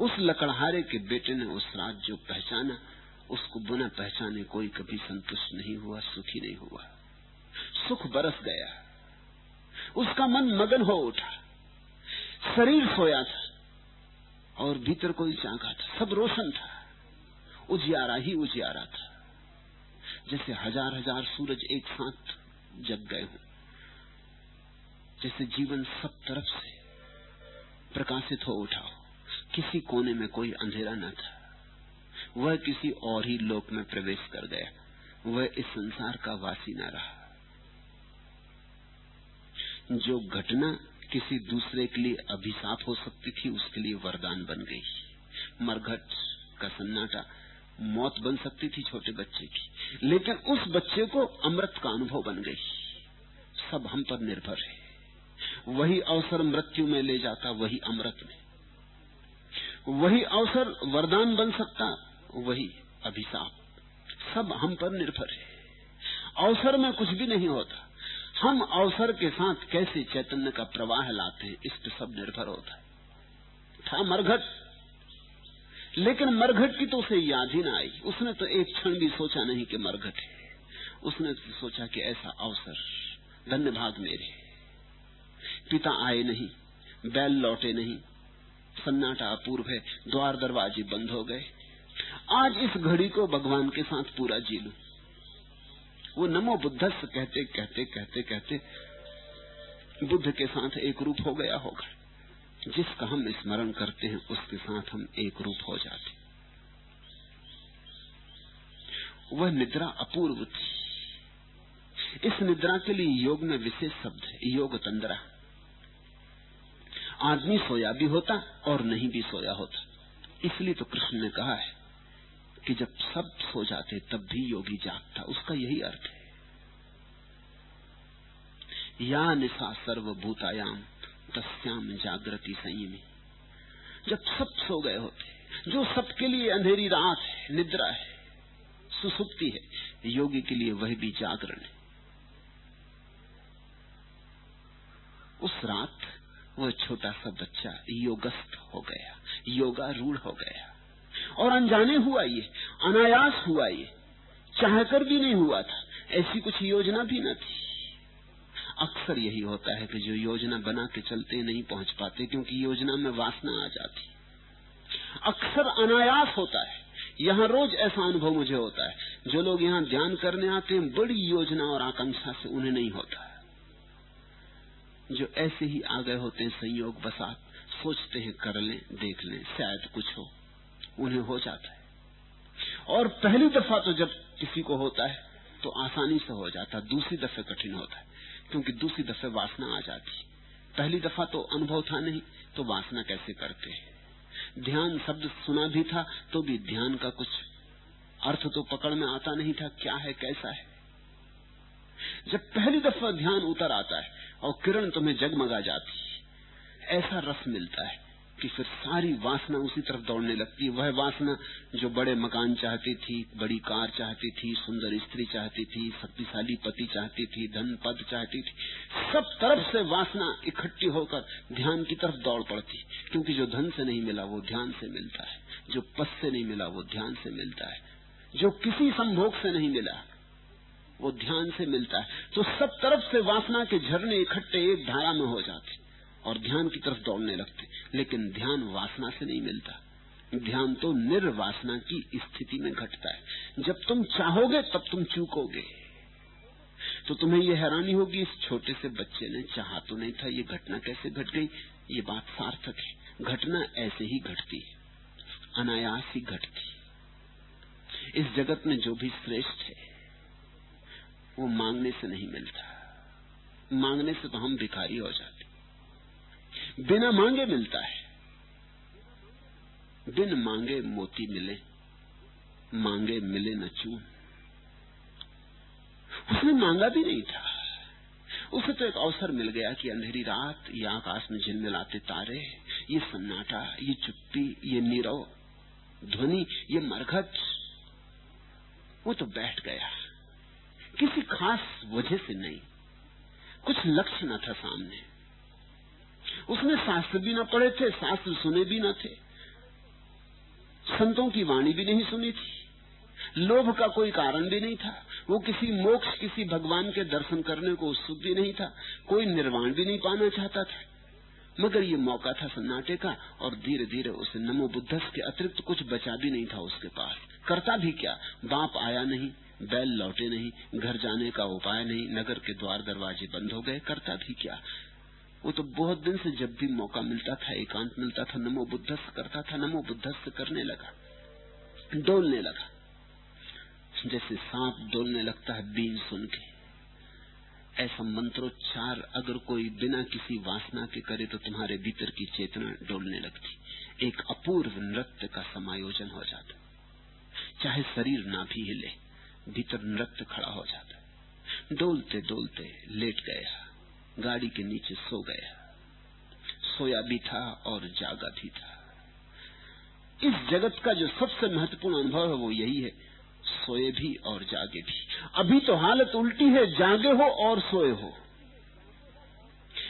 उस लकड़हारे के बेटे ने उस रात जो पहचाना, उसको बुना पहचाने कोई कभी संतुष्ट नहीं हुआ, सुखी नहीं हुआ। सुख बरस गया। उसका मन मगन हो उठा। शरीर सोया था और भीतर कोई जागा था। सब रोशन था। उजियारा ही उजियारा था। जैसे हज़ार हज़ार सूरज एक साथ जग गए हों। जैसे जीवन सब तरफ़ से प्रकाशित हो उठा हो। किसी कोने में कोई अंधेरा न था। वह किसी और ही लोक में प्रवेश कर गया। वह इस संसार का वासी न रहा। जो घटना किसी दूसरे के लिए अभिशाप हो सकती थी, उसके लिए वरदान बन गई। मरघट का सन्नाटा मौत बन सकती थी छोटे बच्चे की। लेकिन उस बच्चे को अमृत का अनुभव बन गई। सब हम पर निर्भर है। वही अवसर मृत्यु में ले जाता, वही अमृत में। वही अवसर वरदान बन सकता, वही अभिशाप। सब हम पर निर्भर है। अवसर में कुछ भी नहीं होता। हम अवसर के साथ कैसे चैतन्य का प्रवाह लाते हैं, इस पर सब निर्भर होता है। था मरघट। लेकिन मरघट की तो उसे याद ही ना आई। उसने तो एक क्षण भी सोचा नहीं कि मरघट है। उसने तो सोचा कि ऐसा अवसर धन्य भाग मेरे। पिता आए नहीं, बैल लौटे नहीं। सन्नाटा अपूर्व है, द्वार दरवाजे बंद हो गए। आज इस घड़ी को भगवान के साथ पूरा जी लू। वो नमो बुद्धस कहते कहते कहते कहते बुद्ध के साथ एक रूप हो गया होगा। जिसका हम स्मरण करते हैं, उसके साथ हम एक रूप हो जाते वह निद्रा अपूर्व थी। इस निद्रा के लिए योग में विशेष शब्द है, योग तंद्रा। आदमी सोया भी होता और नहीं भी सोया होता। इसलिए तो कृष्ण ने कहा है कि जब सब सो जाते, तब भी योगी जागता। उसका यही अर्थ है। या निशा सर्वभूतायाम तस्याम जागृति संयमी। जब सब सो गए होते, जो सबके लिए अंधेरी रात है, निद्रा है, सुसुप्ति है, योगी के लिए वह भी जागरण है। उस रात वह छोटा सा बच्चा योगस्थ हो गया, योगारूढ़ हो गया। और अनजाने हुआ ये, अनायास हुआ ये। चाहकर भी नहीं हुआ था, ऐसी कुछ योजना भी न थी। अक्सर यही होता है कि जो योजना बना के चलते नहीं पहुँच पाते, क्योंकि योजना में वासना आ जाती। अक्सर अनायास होता है। यहाँ रोज ऐसा अनुभव मुझे होता है। जो लोग यहाँ ध्यान करने आते हैं, बड़ी योजना और आकांक्षा से उन्हें नहीं होता जो ऐसे ही आ गए होते हैं, संयोग बसात, सोचते हैं, कर लें, देख लें, शायद कुछ हो। उन्हें हो जाता है। और पहली दफ़ा तो जब किसी को होता है तो आसानी से हो जाता है। दूसरी दफे कठिन होता है, क्योंकि दूसरी दफे वासना आ जाती है। पहली दफ़ा तो अनुभव था नहीं तो वासना कैसे करते हैं? ध्यान शब्द सुना भी था तो भी ध्यान का कुछ अर्थ तो पकड़ में आता नहीं था, क्या है, कैसा है? जब पहली दफ़ा ध्यान उतर आता है, और किरण तुम्हें जगमगा जाती है, ऐसा रस मिलता है। कि फिर सारी वासना उसी तरफ़ दौड़ने लगती। है वह वासना जो बड़े मकान चाहती थी, बड़ी कार चाहती थी, सुंदर स्त्री चाहती थी, शक्तिशाली पति चाहती थी धन पद चाहती थी, सब तरफ़ से वासना इकट्ठी होकर ध्यान की तरफ़ दौड़ पड़ती। क्योंकि जो धन से नहीं मिला, वो ध्यान से मिलता है। जो पद से नहीं मिला, वो ध्यान से मिलता है। जो किसी संभोग से नहीं मिला, वो ध्यान से मिलता है। तो सब तरफ़ से वासना के झरने इकट्ठे एक धारा में हो जाते। और ध्यान की तरफ़ दौड़ने लगते, लेकिन ध्यान वासना से नहीं मिलता। ध्यान तो निर्वासना की स्थिति में घटता है। जब तुम चाहोगे, तब तुम चूकोगे। तो तुम्हें यह हैरानी होगी, इस छोटे से बच्चे ने चाहा तो नहीं था, ये घटना कैसे घट गई? ये बात सार्थक है। घटना ऐसे ही घटती है। अनायास ही घटती इस जगत में जो भी श्रेष्ठ है, वो मांगने से नहीं मिलता। मांगने से तो हम भिखारी हो जाते। बिना मांगे मिलता है। बिन मांगे मोती मिले, मांगे मिले न चून उसने मांगा भी नहीं था। उसे तो एक अवसर मिल गया कि अंधेरी रात, ये आकाश में झिलमिलाते तारे, ये सन्नाटा, ये चुप्पी, ये नीरव, ध्वनि, ये मरघट, वो तो बैठ गया। किसी खास वजह से नहीं। कुछ लक्ष्य न था सामने। उसने शास्त्र भी न पढ़े थे शास्त्र सुने भी न थे। संतों की वाणी भी नहीं सुनी थी। लोभ का कोई कारण भी नहीं था। वो किसी मोक्ष, किसी भगवान के दर्शन करने को उत्सुक भी नहीं था। कोई निर्वाण भी नहीं पाना चाहता था। मगर ये मौका था सन्नाटे का, और धीरे धीरे उसे नमो बुद्धस के अतिरिक्त कुछ बचा भी नहीं था उसके पास। करता भी क्या? बाप आया नहीं, बैल लौटे नहीं, घर जाने का उपाय नहीं, नगर के द्वार दरवाजे बंद हो गए, करता भी क्या? वो तो बहुत दिन से जब भी मौका मिलता था, एकांत मिलता था, नमो बुद्धस करता था, नमो बुद्धस करने लगा, डोलने लगा। जैसे सांप डोलने लगता है बीन सुन के। ऐसा मंत्रोच्चार अगर कोई बिना किसी वासना के करे तो तुम्हारे भीतर की चेतना डोलने लगती। एक अपूर्व नृत्य का समायोजन हो जाता। चाहे शरीर ना भी हिले, भीतर नृत्य खड़ा हो जाता। डोलते डोलते लेट गया। गाड़ी के नीचे सो गया। सोया भी था और जागा भी था। इस जगत का जो सबसे महत्वपूर्ण अनुभव है वो यही है, सोए भी और जागे भी। अभी तो हालत उल्टी है, जागे हो और सोए हो।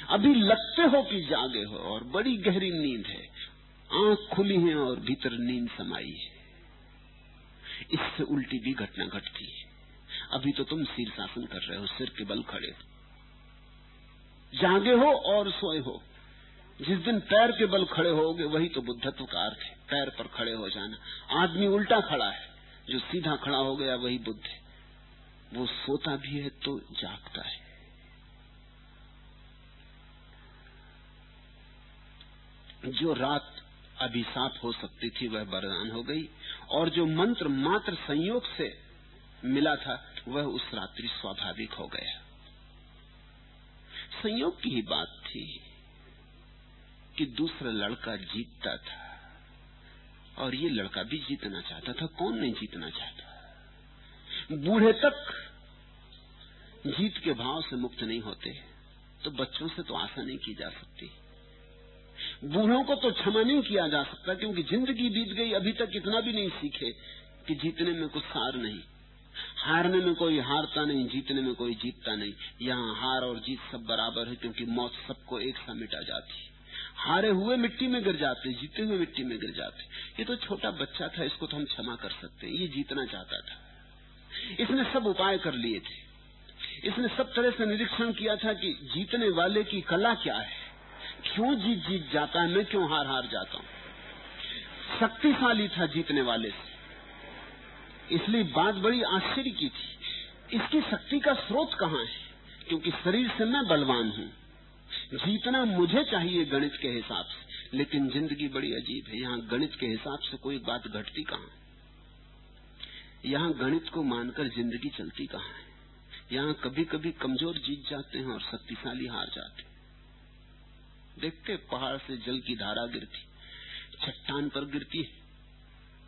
अभी लगते हो कि जागे हो और बड़ी गहरी नींद है। आँख खुली है और भीतर नींद समाई है। इससे उल्टी भी घटना घटती है। अभी तो तुम शीर्षासन कर रहे हो, सिर के बल खड़े हो। जागे हो और सोए हो। जिस दिन पैर के बल खड़े होगे, वही तो बुद्धत्व का अर्थ है। पैर पर खड़े हो जाना। आदमी उल्टा खड़ा है। जो सीधा खड़ा हो गया, वही बुद्ध है। वो सोता भी है तो जागता है। जो रात अभिशाप हो सकती थी, वह वरदान हो गई। और जो मंत्र मात्र संयोग से मिला था, वह उस रात्रि स्वाभाविक हो गया। संयोग की ही बात थी कि दूसरा लड़का जीतता था और ये लड़का भी जीतना चाहता था। कौन नहीं जीतना चाहता? बूढ़े तक जीत के भाव से मुक्त नहीं होते तो बच्चों से तो आशा नहीं की जा सकती। बूढ़ों को तो क्षमा नहीं किया जा सकता, क्योंकि ज़िंदगी बीत गई, अभी तक इतना भी नहीं सीखे कि जीतने में कुछ सार नहीं। हारने में कोई हारता नहीं, जीतने में कोई जीतता नहीं। यहाँ हार और जीत सब बराबर है क्योंकि मौत सबको एक सा मिटा जाती हारे हुए मिट्टी में गिर जाते जीते हुए मिट्टी में गिर जाते ये तो छोटा बच्चा था, इसको तो हम क्षमा कर सकते ये जीतना चाहता था। इसने सब उपाय कर लिए थे। इसने सब तरह से निरीक्षण किया था कि जीतने वाले की कला क्या है। क्यों जीत जीत जाता है, मैं क्यों हार हार जाता हूँ? शक्तिशाली था जीतने वाले से। इसलिए बात बड़ी आश्चर्य की थी। इसकी शक्ति का स्रोत कहाँ है? क्योंकि शरीर से मैं बलवान हूँ। जीतना मुझे चाहिए गणित के हिसाब से। लेकिन ज़िंदगी बड़ी अजीब है। यहाँ गणित के हिसाब से कोई बात घटती कहाँ? यहाँ गणित को मानकर ज़िंदगी चलती कहाँ है? यहाँ कभी कभी कमज़ोर जीत जाते हैं और शक्तिशाली हार जाते देखते पहाड़ से जल की धारा गिरती, चट्टान पर गिरती है।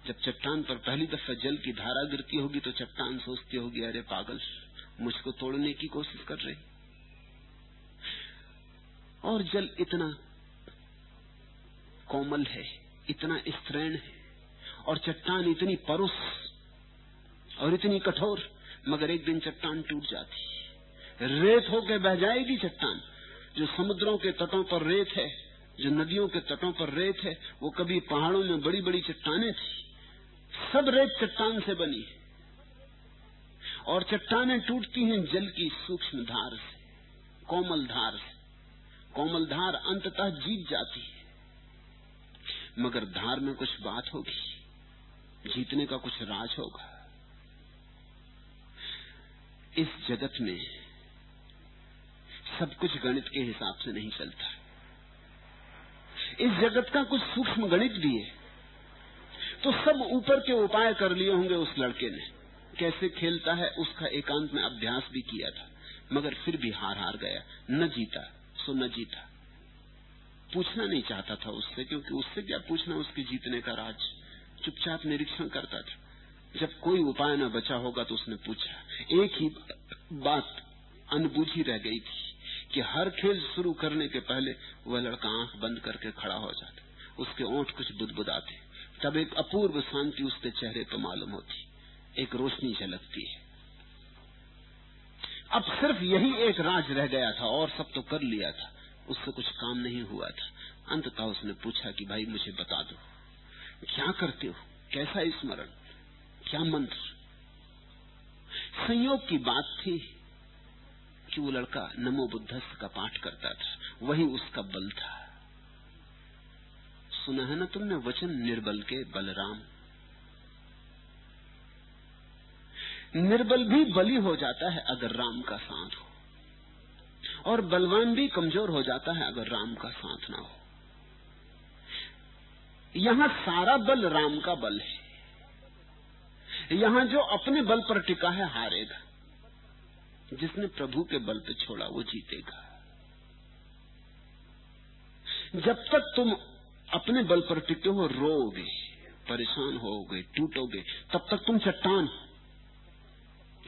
जब चट्टान पर पहली दफ़ा जल की धारा गिरती होगी तो चट्टान सोचती होगी, अरे पागल, मुझको तोड़ने की कोशिश कर रही और जल इतना कोमल है, इतना स्त्रीण है, और चट्टान इतनी परुष और इतनी कठोर, मगर एक दिन चट्टान टूट जाती रेत होके बह जाएगी चट्टान। जो समुद्रों के तटों पर रेत है, जो नदियों के तटों पर रेत है, वो कभी पहाड़ों में बड़ी बड़ी चट्टाने थी। सब रेत चट्टान से बनी है। और चट्टाने टूटती हैं जल की सूक्ष्म धार से, कोमल धार से। कोमल धार अंततः जीत जाती है। मगर धार में कुछ बात होगी, जीतने का कुछ राज होगा। इस जगत में सब कुछ गणित के हिसाब से नहीं चलता। इस जगत का कुछ सूक्ष्म गणित भी है। तो सब ऊपर के उपाय कर लिए होंगे उस लड़के ने। कैसे खेलता है, उसका एकांत में अभ्यास भी किया था, मगर फिर भी हार हार गया। न जीता, सो न जीता। पूछना नहीं चाहता था उससे, क्योंकि उससे क्या पूछना उसके जीतने का राज? चुपचाप निरीक्षण करता था। जब कोई उपाय न बचा होगा तो उसने पूछा। एक ही बात अनबूझी रह गई थी कि हर खेल शुरू करने के पहले वह लड़का आँख बंद करके खड़ा हो जाता। उसके ओंठ कुछ बुदबुदाते। तब एक अपूर्व शांति उसके चेहरे पर मालूम होती। एक रोशनी झलकती है। अब सिर्फ़ यही एक राज रह गया था और सब तो कर लिया था। उससे कुछ काम नहीं हुआ था। अंततः उसने पूछा कि, भाई, मुझे बता दो। क्या करते हो? कैसा स्मरण? क्या मंत्र? संयोग की बात थी कि वो लड़का नमो बुद्धस्त का पाठ करता था। वही उसका बल था। सुना है ना तुमने? वचन निर्बल के बलराम। निर्बल भी बली हो जाता है अगर राम का साथ हो। और बलवान भी कमज़ोर हो जाता है अगर राम का साथ ना हो। यहाँ सारा बल राम का बल है। यहाँ जो अपने बल पर टिका है हारेगा। जिसने प्रभु के बल पे छोड़ा वो जीतेगा। जब तक तुम अपने बल पर टिके हो रोगे परेशान होगे टूटोगे, तब तक तुम चट्टान हो।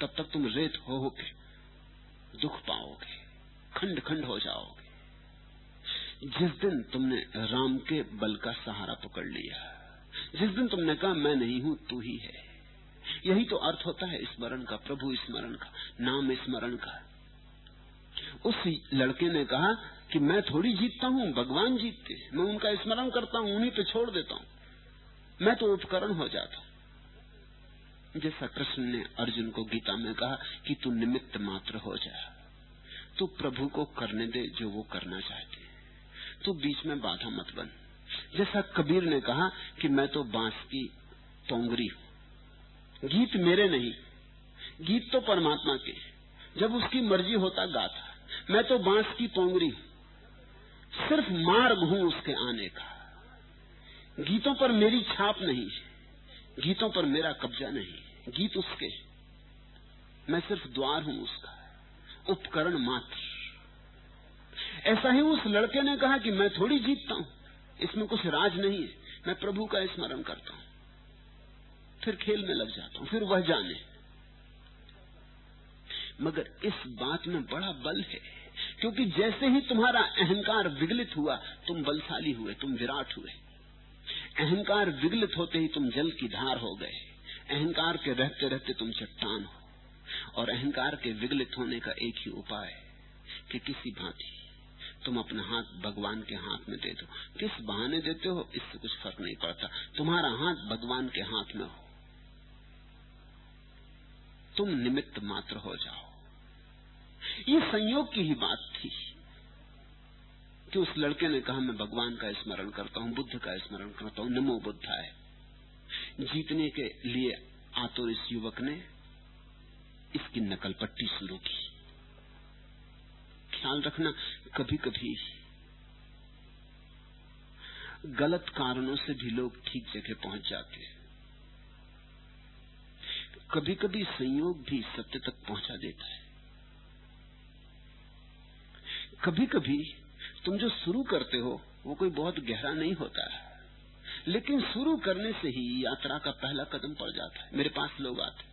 तब तक तुम रेत हो होके दुख पाओगे खंड खंड हो जाओगे। जिस दिन तुमने राम के बल का सहारा पकड़ लिया, जिस दिन तुमने कहा, मैं नहीं हूँ, तू ही है। यही तो अर्थ होता है स्मरण का, प्रभु स्मरण का, नाम स्मरण का। उस लड़के ने कहा कि मैं थोड़ी जीतता हूँ, भगवान जीतते मैं उनका स्मरण करता हूँ, उन्हीं पे छोड़ देता हूँ। मैं तो उपकरण हो जाता जैसा कृष्ण ने अर्जुन को गीता में कहा कि तू निमित्त मात्र हो जा। तू प्रभु को करने दे जो वो करना चाहते तू बीच में बाधा मत बन। जैसा कबीर ने कहा कि मैं तो बाँस की तोंगरी हूँ। गीत मेरे नहीं। गीत तो परमात्मा के जब उसकी मर्ज़ी होता गाता मैं तो बाँस की पोंगरी हूँ। सिर्फ़ मार्ग हूँ उसके आने का। गीतों पर मेरी छाप नहीं गीतों पर मेरा कब्जा नहीं गीत उसके मैं सिर्फ़ द्वार हूँ उसका, उपकरण मात्र। ऐसा ही उस लड़के ने कहा कि मैं थोड़ी जीतता हूँ, इसमें कुछ राज नहीं है, मैं प्रभु का स्मरण करता हूँ। फिर खेल में लग जाता हूँ, फिर वह जाने। मगर इस बात में बड़ा बल है क्योंकि जैसे ही तुम्हारा अहंकार विगलित हुआ, तुम बलशाली हुए, तुम विराट हुए। अहंकार विगलित होते ही तुम जल की धार हो गए। अहंकार के रहते रहते तुम चट्टान हो। और अहंकार के विगलित होने का एक ही उपाय है कि किसी भांति तुम अपना हाथ भगवान के हाथ में दे दो। किस बहाने देते हो, इससे कुछ फ़र्क नहीं पड़ता। तुम्हारा हाथ भगवान के हाथ में हो। तुम निमित्त मात्र हो जाओ। ये संयोग की ही बात थी कि उस लड़के ने कहा, मैं भगवान का स्मरण करता हूँ, बुद्ध का स्मरण करता हूँ, नमो बुद्ध है जीतने के लिए आतुर इस युवक ने इसकी नकल पट्टी शुरू की। ख्याल रखना कभी कभी गलत कारणों से भी लोग ठीक जगह पहुँच जाते हैं। कभी कभी संयोग भी सत्य तक पहुँचा देता है। कभी कभी तुम जो शुरू करते हो, वो कोई बहुत गहरा नहीं होता है। लेकिन शुरू करने से ही यात्रा का पहला कदम पड़ जाता है। मेरे पास लोग आते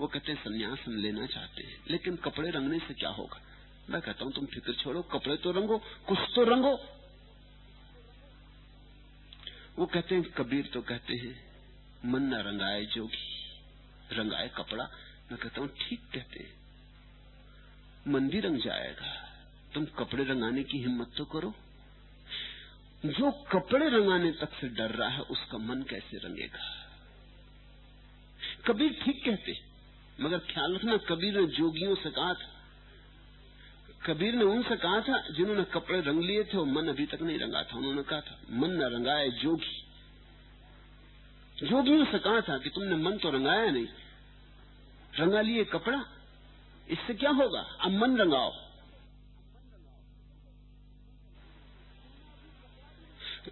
वो कहते हैं, संन्यास हम लेना चाहते हैं। लेकिन कपड़े रंगने से क्या होगा? मैं कहता हूँ, तुम फ़िक्र छोड़ो, कपड़े तो रंगो, कुछ तो रंगो। वो कहते हैं, कबीर तो कहते हैं, मन न रंगाए जोगी, रंगाए कपड़ा। मैं कहता हूँ, ठीक कहते हैं, मन भी रंग जाएगा। तुम कपड़े रंगाने की हिम्मत तो करो। जो कपड़े रंगाने तक से डर रहा है, उसका मन कैसे रंगेगा? कबीर ठीक कहते, मगर ख्याल रखना, कबीर ने जोगियों से कहा था। कबीर ने उनसे कहा था, जिन्होंने कपड़े रंग लिए थे वो मन अभी तक नहीं रंगा था। उन्होंने कहा था, मन न रंगाए जोगी। जोगियों से कहा था कि तुमने मन तो रंगाया नहीं, रंगा लिए कपड़ा, इससे क्या होगा? अब मन रंगाओ।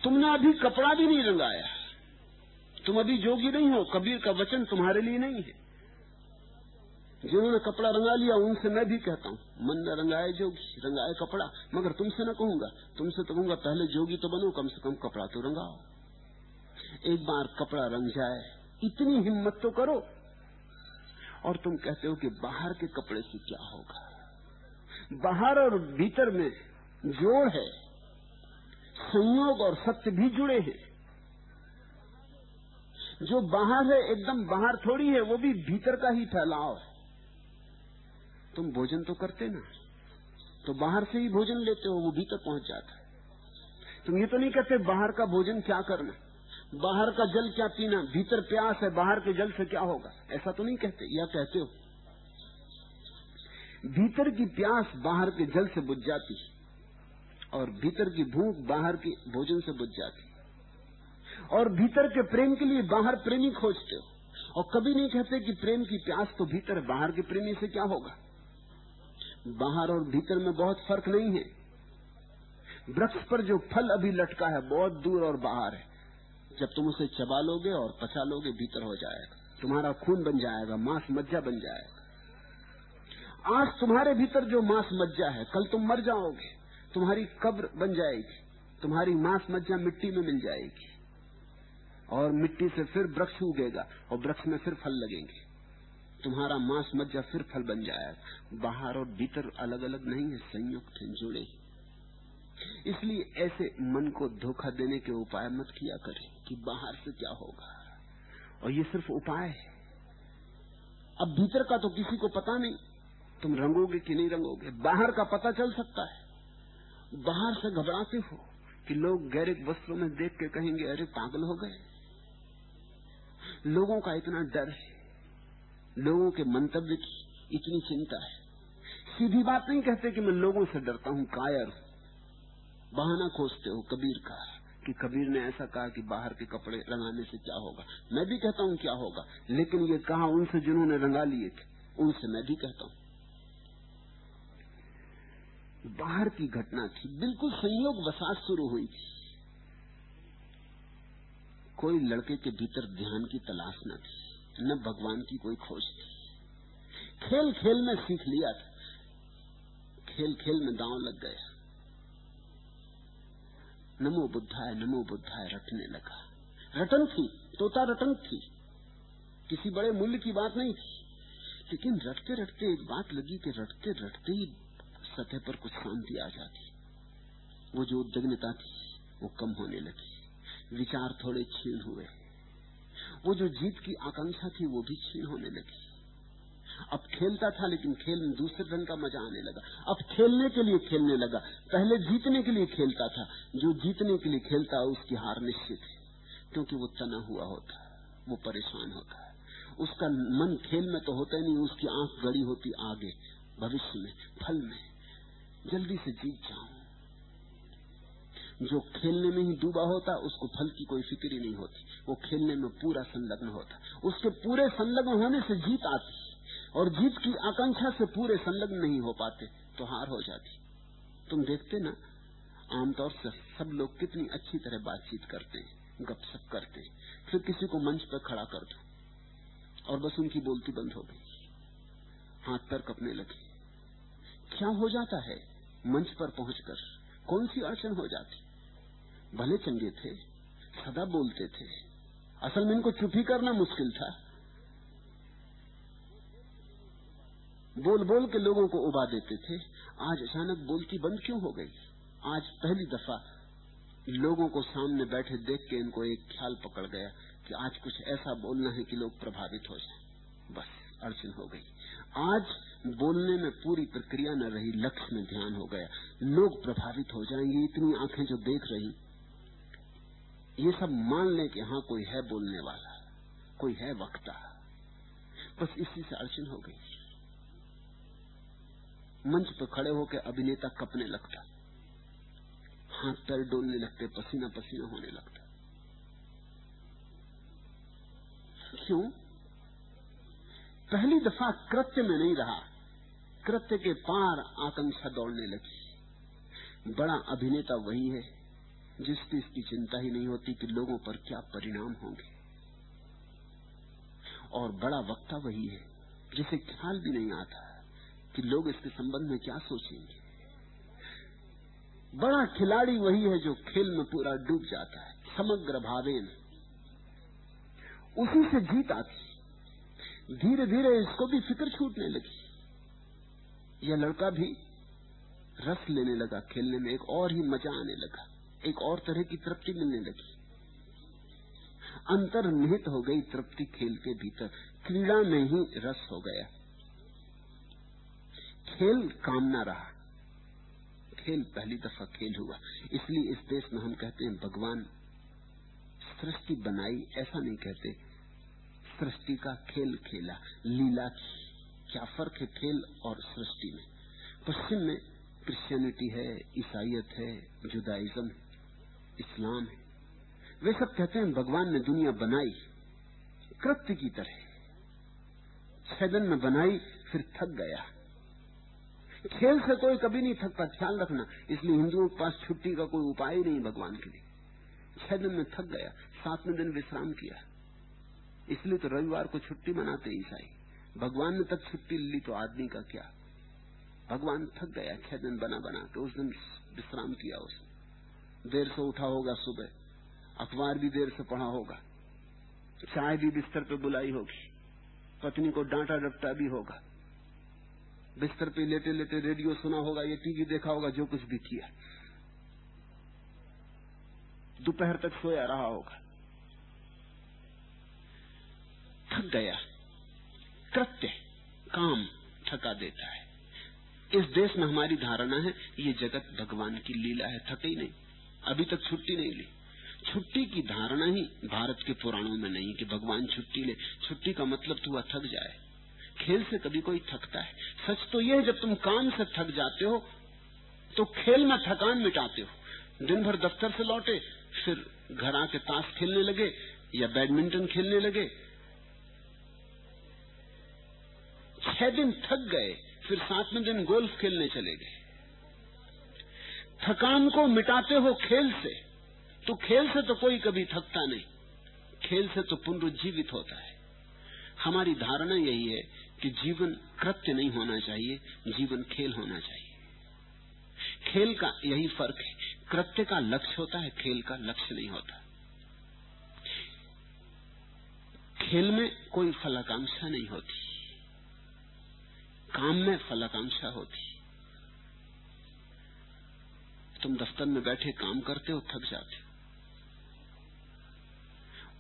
तुमने अभी कपड़ा भी नहीं रंगाया। तुम अभी जोगी नहीं हो, कबीर का वचन तुम्हारे लिए नहीं है। जिन्होंने कपड़ा रंगा लिया, उनसे मैं भी कहता हूँ, मन न रंगाए जोगी, रंगाए कपड़ा। मगर तुमसे न कहूँगा। तुमसे तो कहूँगा, पहले जोगी तो बनो, कम से कम कपड़ा तो रंगाओ। एक बार कपड़ा रंग जाए, इतनी हिम्मत तो करो। और तुम कहते हो कि बाहर के कपड़े से क्या होगा? बाहर और भीतर में जोड़ है। संयोग और सत्य भी जुड़े हैं। जो बाहर है, एकदम बाहर थोड़ी है, वो भी भीतर का ही फैलाव है। तुम भोजन तो करते ना तो बाहर से ही भोजन लेते हो, वो भीतर पहुँच जाता है। तुम ये तो नहीं कहते बाहर का भोजन क्या करना, बाहर का जल क्या पीना, भीतर प्यास है, बाहर के जल से क्या होगा? ऐसा तो नहीं कहते, या कहते हो? भीतर की प्यास बाहर के जल से बुझ जाती और भीतर की भूख बाहर के भोजन से बुझ जाती। और भीतर के प्रेम के लिए बाहर प्रेमी खोजते हो। और कभी नहीं कहते कि प्रेम की प्यास तो भीतर, बाहर के प्रेमी से क्या होगा? बाहर और भीतर में बहुत फ़र्क नहीं है। वृक्ष पर जो फल अभी लटका है, बहुत दूर और बाहर है। जब तुम उसे चबा लोगे और पचा लोगे, भीतर हो जाएगा। तुम्हारा खून बन जाएगा, मांस मज्जा बन जाएगा। आज तुम्हारे भीतर जो मांस मज्जा है, कल तुम मर जाओगे। तुम्हारी कब्र बन जाएगी, तुम्हारी मांस मज्जा मिट्टी में मिल जाएगी, और मिट्टी से फिर वृक्ष उगेगा, और वृक्ष में फिर फल लगेंगे। तुम्हारा मांस मज्जा फिर फल बन जाएगा। बाहर और भीतर अलग अलग नहीं है, संयुक्त है, जुड़े इसलिए ऐसे मन को धोखा देने के उपाय मत किया करें कि बाहर से क्या होगा। और ये सिर्फ़ उपाय है। अब भीतर का तो किसी को पता नहीं, तुम रंगोगे कि नहीं रंगोगे, बाहर का पता चल सकता है। बाहर से घबराते हो कि लोग गैरिक वस्त्रों में देख के कहेंगे, अरे, पागल हो गए। लोगों का इतना डर है। लोगों के मंतव्य की इतनी चिंता है। सीधी बात नहीं कहते कि मैं लोगों से डरता हूँ, कायर बहाना खोजते हो कबीर का, कि कबीर ने ऐसा कहा कि बाहर के कपड़े रंगाने से क्या होगा। मैं भी कहता हूँ क्या होगा, लेकिन ये कहा उनसे जिन्होंने रंगा लिए थे, उनसे मैं भी कहता हूँ। बाहर की घटना थी। बिल्कुल संयोग वसात शुरू हुई थी। कोई लड़के के भीतर ध्यान की तलाश न थी, न भगवान की कोई खोज थी। खेल खेल में सीख लिया था। खेल खेल में दांव लग गया। नमो बुद्धाय नमो बुद्धाय रटने लगा। रटन थी, तोता रटन थी। किसी बड़े मूल्य की बात नहीं थी। लेकिन रटते रटते एक बात लगी कि रटते रटते ही सतह पर कुछ शांति आ जाती। वो जो उद्विग्नता थी, वो कम होने लगी। विचार थोड़े क्षीण हुए। वो जो जीत की आकांक्षा थी, वो भी छीन होने लगी। अब खेलता था, लेकिन खेल में दूसरे ढंग का मज़ा आने लगा। अब खेलने के लिए खेलने लगा। पहले जीतने के लिए खेलता था। जो जीतने के लिए खेलता, उसकी हार निश्चित है। क्योंकि वो तना हुआ होता। है वो परेशान होता। है उसका मन खेल में तो होता ही नहीं, उसकी आँख गड़ी होती आगे, भविष्य में, फल में। जल्दी से जीत जाऊँ। जो खेलने में ही डूबा होता, उसको फल की कोई फ़िक्र ही नहीं होती। वो खेलने में पूरा संलग्न होता। उसके पूरे संलग्न होने से जीत आती। और जीत की आकांक्षा से पूरे संलग्न नहीं हो पाते तो हार हो जाती। तुम देखते ना, आमतौर से सब लोग कितनी अच्छी तरह बातचीत करते हैं, गपशप करते हैं। फिर किसी को मंच पर खड़ा कर दो। और बस उनकी बोलती बंद हो गई। हाथ पर कपने लगे। क्या हो जाता है? मंच पर पहुंचकर कौन सी अड़चन हो जाती? भले चंगे थे, सदा बोलते थे। असल में इनको चुप ही करना मुश्किल था। बोल बोल के लोगों को उबा देते थे। आज अचानक बोलती बंद क्यों हो गई? आज पहली दफ़ा लोगों को सामने बैठे देख के इनको एक ख्याल पकड़ गया कि आज कुछ ऐसा बोलना है कि लोग प्रभावित हो जाए। बस, अड़चन हो गई। आज बोलने में पूरी प्रक्रिया न रही लक्ष्य में ध्यान हो गया। लोग प्रभावित हो जाएँगे, इतनी आँखें जो देख रही। ये सब मान लें कि हाँ कोई है बोलने वाला, कोई है वक्ता। बस इसी से अड़चन हो गई। मंच पर खड़े होकर अभिनेता कपने लगता। हाथ पैर डोलने लगते, पसीना पसीना होने लगता। क्यों? पहली दफ़ा कृत्य में नहीं रहा। कृत्य के पार आकांक्षा दौड़ने लगी। बड़ा अभिनेता वही है, जिसकी इसकी चिंता ही नहीं होती कि लोगों पर क्या परिणाम होंगे। और बड़ा वक्ता वही है, जिसे ख्याल भी नहीं आता कि लोग इसके संबंध में क्या सोचेंगे। बड़ा खिलाड़ी वही है जो खेल में पूरा डूब जाता है, समग्र भावेन उसी से जीत आती। धीरे धीरे इसको भी फ़िक्र छूटने लगी। यह लड़का भी रस लेने लगा, खेलने में एक और ही मज़ा आने लगा, एक और तरह की तृप्ति मिलने लगी। अंतर्निहित हो गई तृप्ति खेल के भीतर, क्रीड़ा में ही रस हो गया। खेल काम कामना रहा। खेल, पहली दफ़ा खेल हुआ। इसलिए इस देश में हम कहते हैं, भगवान सृष्टि बनाई, ऐसा नहीं कहते, सृष्टि का खेल खेला, लीला की। क्या फ़र्क है खेल और सृष्टि में? पश्चिम में क्रिश्चियनिटी है ईसाइत है, जुदाइज्म इस्लाम है। वे सब कहते हैं भगवान ने दुनिया बनाई, कृत्य की तरह। छह दिन में बनाई, फिर थक गया। खेल से कोई कभी नहीं थकता, ख्याल रखना। इसलिए हिंदुओं के पास छुट्टी का कोई उपाय नहीं भगवान के लिए। छह दिन में थक गया, सातवें दिन विश्राम किया। इसलिए तो रविवार को छुट्टी मनाते ईसाई। भगवान ने तक छुट्टी ली तो आदमी का क्या? भगवान थक गया, छह दिन बना बना के उस दिन विश्राम किया उसने। देर से उठा होगा सुबह, अखबार भी देर से पढ़ा होगा, चाय भी बिस्तर पे बुलाई होगी, पत्नी को डांटा डपटा भी होगा। बिस्तर पे लेटे लेटे रेडियो सुना होगा, या टीवी देखा होगा, जो कुछ भी किया। दोपहर तक सोया रहा होगा। थक गया। कृत्य काम थका देता है। इस देश में हमारी धारणा है ये जगत भगवान की लीला है, थके ही नहीं, अभी तक छुट्टी नहीं ली। छुट्टी की धारणा ही भारत के पुराणों में नहीं कि भगवान छुट्टी ले। छुट्टी का मतलब तो थक जाए। खेल से कभी कोई थकता है। सच तो यह जब तुम काम से थक जाते हो तो खेल में थकान मिटाते हो। दिन भर दफ्तर से लौटे, फिर घर आके ताश खेलने लगे या बैडमिंटन खेलने लगे छह दिन थक गए, फिर सातवें दिन गोल्फ खेलने चले गए। थकान को मिटाते हो खेल से तो खेल से तो कोई कभी थकता नहीं। खेल से तो पुनरुज्जीवित होता है। हमारी धारणा यही है कि जीवन कृत्य नहीं होना चाहिए, जीवन खेल होना चाहिए। खेल का यही फ़र्क है, कृत्य का लक्ष्य होता है, खेल का लक्ष्य नहीं होता। खेल में कोई फलाकांक्षा नहीं होती। काम में फलाकांक्षा होती। तुम दफ्तर में बैठे काम करते हो, थक जाते हो।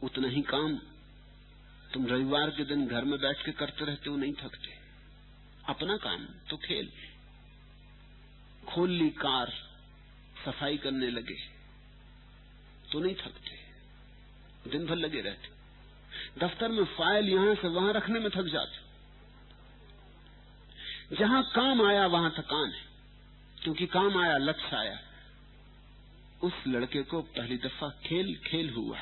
उतना ही काम तुम रविवार के दिन घर में बैठ के करते रहते हो, नहीं थकते। अपना काम तो खेल। खोल ली कार, सफ़ाई करने लगे तो नहीं थकते। दिन भर लगे रहते। दफ्तर में फ़ाइल यहाँ से वहाँ रखने में थक जाते जहाँ काम आया, वहाँ थकान है। क्योंकि काम आया, लक्ष्य आया। उस लड़के को पहली दफ़ा खेल खेल हुआ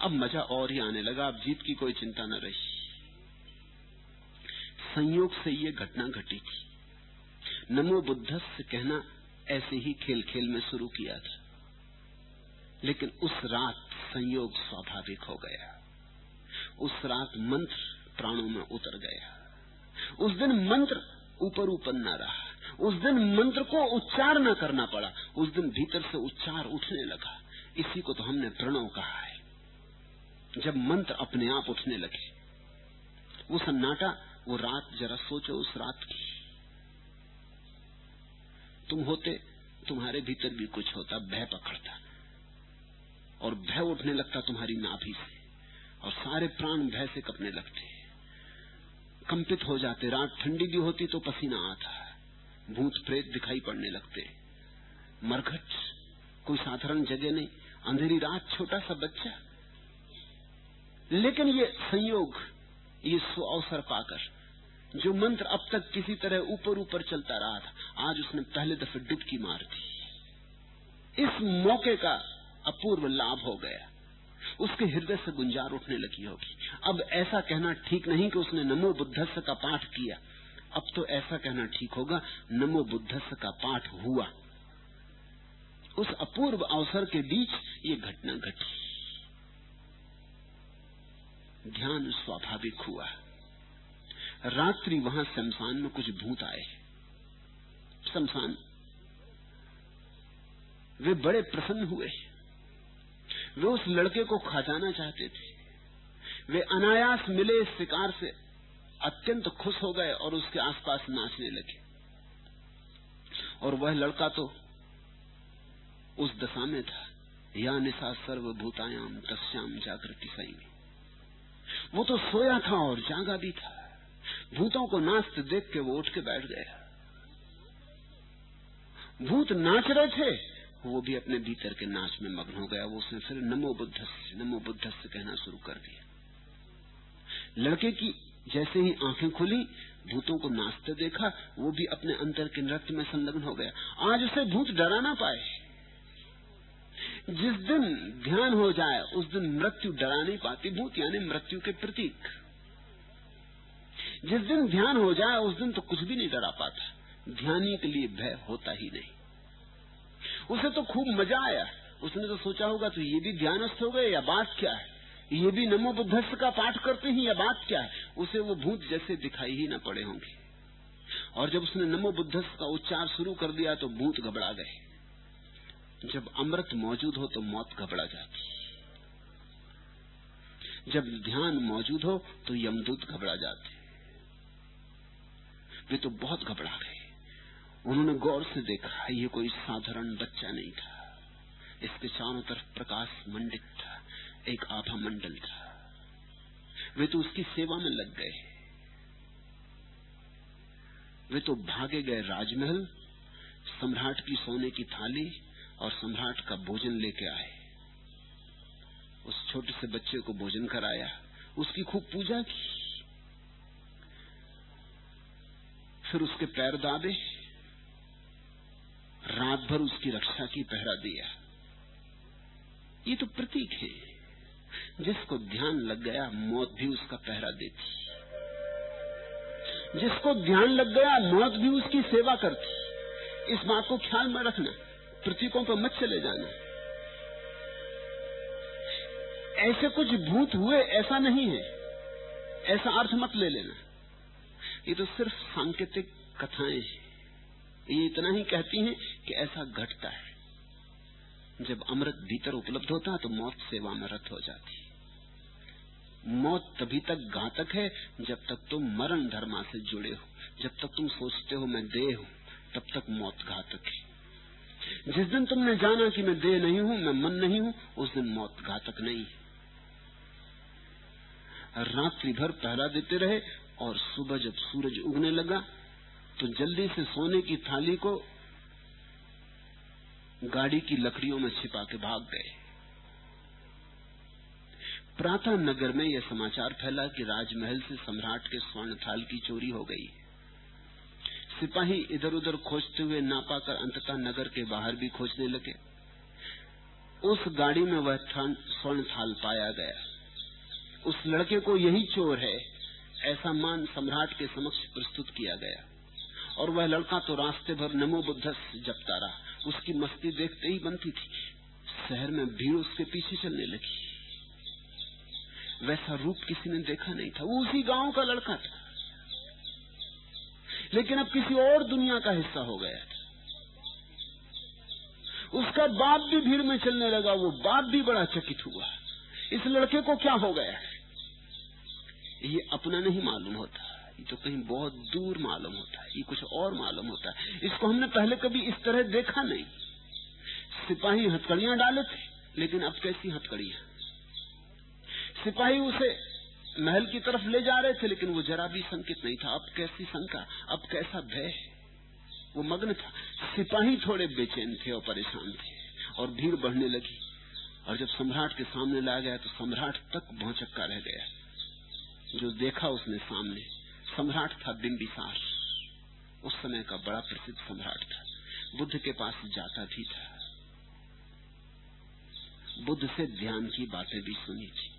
अब मज़ा और ही आने लगा, अब जीत की कोई चिंता न रही। संयोग से ये घटना घटी थी। नमो बुद्ध से कहना, ऐसे ही खेल खेल में शुरू किया था। लेकिन उस रात संयोग स्वाभाविक हो गया। उस रात मंत्र प्राणों में उतर गया। उस दिन मंत्र ऊपर ऊपर न रहा। उस दिन मंत्र को उच्चार न करना पड़ा। उस दिन भीतर से उच्चार उठने लगा। इसी को तो हमने प्रणव कहा है। जब मंत्र अपने आप उठने लगे, वो सन्नाटा, वो रात जरा सोचो उस रात की। तुम होते, तुम्हारे भीतर भी कुछ होता, भय पकड़ता। और भय उठने लगता तुम्हारी नाभि से। और सारे प्राण भय से कपने लगते। कंपित हो जाते, रात ठंडी भी होती तो पसीना आता है। भूत प्रेत दिखाई पड़ने लगते। मरघट, कोई साधारण जगह नहीं, अंधेरी रात, छोटा सा बच्चा। लेकिन ये संयोग, ये सो अवसर पाकर, जो मंत्र अब तक किसी तरह ऊपर ऊपर चलता रहा था, आज उसने पहले दफे डुबकी मार दी। इस मौके का अपूर्व लाभ हो गया। उसके हृदय से गुंजार उठने लगी होगी। अब ऐसा कहना ठीक नहीं कि उसने नमो बुद्धस्व का पाठ किया। अब तो ऐसा कहना ठीक होगा, नमो बुद्धस्व का पाठ हुआ। उस अपूर्व अवसर के बीच ये घटना घटी। ध्यान स्वाभाविक हुआ। रात्रि वहाँ शमशान में कुछ भूत आए। शमशान, वे बड़े प्रसन्न हुए। वे उस लड़के को खा जाना चाहते थे। वे अनायास मिले इस शिकार से, अत्यंत खुश हो गए और उसके आसपास नाचने लगे। और वह लड़का तो उस दशा में था। या निशा सर्वभूतायाम तस्याम जागृति सही। वो तो सोया था और जागा भी था। भूतों को नाचते देख के वो उठ के बैठ गया। भूत नाच रहे थे वो भी अपने भीतर के नाच में मग्न हो गया। वो उसने फिर नमो बुद्ध नमो बुद्ध से कहना शुरू कर दिया। लड़के की जैसे ही आँखें खुली, भूतों को नाचते देखा, वो भी अपने अंतर के नृत्य में संलग्न हो गया। आज उसे भूत डरा ना पाए। जिस दिन ध्यान हो जाए, उस दिन मृत्यु डरा नहीं पाती। भूत यानी मृत्यु के प्रतीक। जिस दिन ध्यान हो जाए, उस दिन तो कुछ भी नहीं डरा पाता। ध्यानी के लिए भय होता ही नहीं। उसे तो खूब मज़ा आया। उसने तो सोचा होगा तो ये भी ध्यानस्थ हो गए या बात क्या है? ये भी नमो बुद्धस्थ का पाठ करते हैं या बात क्या है? उसे वो भूत जैसे दिखाई ही न पड़े होंगे। और जब उसने नमो बुद्धस्थ का उच्चार शुरू कर दिया तो भूत घबरा गए। जब अमृत मौजूद हो तो मौत घबरा जाती जब ध्यान मौजूद हो तो यमदूत घबरा जाते वे तो बहुत घबरा गए। उन्होंने गौर से देखा, ये कोई साधारण बच्चा नहीं था। इसके चारों तरफ़ प्रकाश मंडित था, एक आभा मंडल था। वे तो उसकी सेवा में लग गए। वे तो भागे गए राजमहल, सम्राट की सोने की थाली और सम्राट का भोजन लेके आए। उस छोटे से बच्चे को भोजन कराया, उसकी खूब पूजा की। फिर उसके पैर दाबे रात भर उसकी रक्षा की पहरा दिया। ये तो प्रतीक है। जिसको ध्यान लग गया, मौत भी उसका पहरा देती। जिसको ध्यान लग गया, मौत भी उसकी सेवा करती। इस बात को ख्याल में रखना, प्रतीकों पर मत चले जाना। ऐसे कुछ भूत हुए, ऐसा नहीं है। ऐसा अर्थ मत ले लेना। ये तो सिर्फ़ सांकेतिक कथाएँ हैं। ये इतना ही कहती हैं कि ऐसा घटता है। जब अमृत भीतर उपलब्ध होता है तो मौत सेवा रत हो जाती। मौत तभी तक घातक है जब तक तुम मरण धर्मा से जुड़े हो। जब तक तुम सोचते हो मैं देह हूँ, तब तक मौत घातक है। जिस दिन तुमने जाना कि मैं देह नहीं हूँ, मैं मन नहीं हूँ, उस दिन मौत घातक नहीं है। रात्रि भर पहरा देते रहे और सुबह जब सूरज उगने लगा तो जल्दी से सोने की थाली को गाड़ी की लकड़ियों में छिपा के भाग गए। प्रातः नगर में यह समाचार फैला कि राजमहल से सम्राट के स्वर्ण थाल की चोरी हो गई। सिपाही इधर उधर खोजते हुए ना पाकर अंततः नगर के बाहर भी खोजने लगे। उस गाड़ी में वह स्वर्ण थाल पाया गया। उस लड़के को यही चोर है, ऐसा मान सम्राट के समक्ष प्रस्तुत किया गया। और वह लड़का तो रास्ते भर नमो बुद्धस जपता रहा। उसकी मस्ती देखते ही बनती थी। शहर में भीड़ उसके पीछे चलने लगी। वैसा रूप किसी ने देखा नहीं था। वो उसी गाँव का लड़का था। लेकिन अब किसी और दुनिया का हिस्सा हो गया था। उसका बाप भी भीड़ में चलने लगा। वो बाप भी बड़ा चकित हुआ। इस लड़के को क्या हो गया है? ये अपना नहीं मालूम होता। ये तो कहीं बहुत दूर मालूम होता है, ये कुछ और मालूम होता है। इसको हमने पहले कभी इस तरह देखा नहीं। सिपाही हथकड़ियाँ डाले थे, लेकिन अब कैसी हथकड़ियाँ? सिपाही उसे महल की तरफ़ ले जा रहे थे, लेकिन वो जरा भी संकित नहीं था। अब कैसी शंका, अब कैसा भय? वो मग्न था। सिपाही थोड़े बेचैन थे और परेशान थे, और भीड़ बढ़ने लगी। और जब सम्राट के सामने ला गया तो सम्राट तक भौचक्का रह गया। जो देखा उसने सामने। सम्राट था बिंबिसार उस समय का बड़ा प्रसिद्ध सम्राट था। बुद्ध के पास जाता भी था। बुद्ध से ध्यान की बातें भी सुनी थी।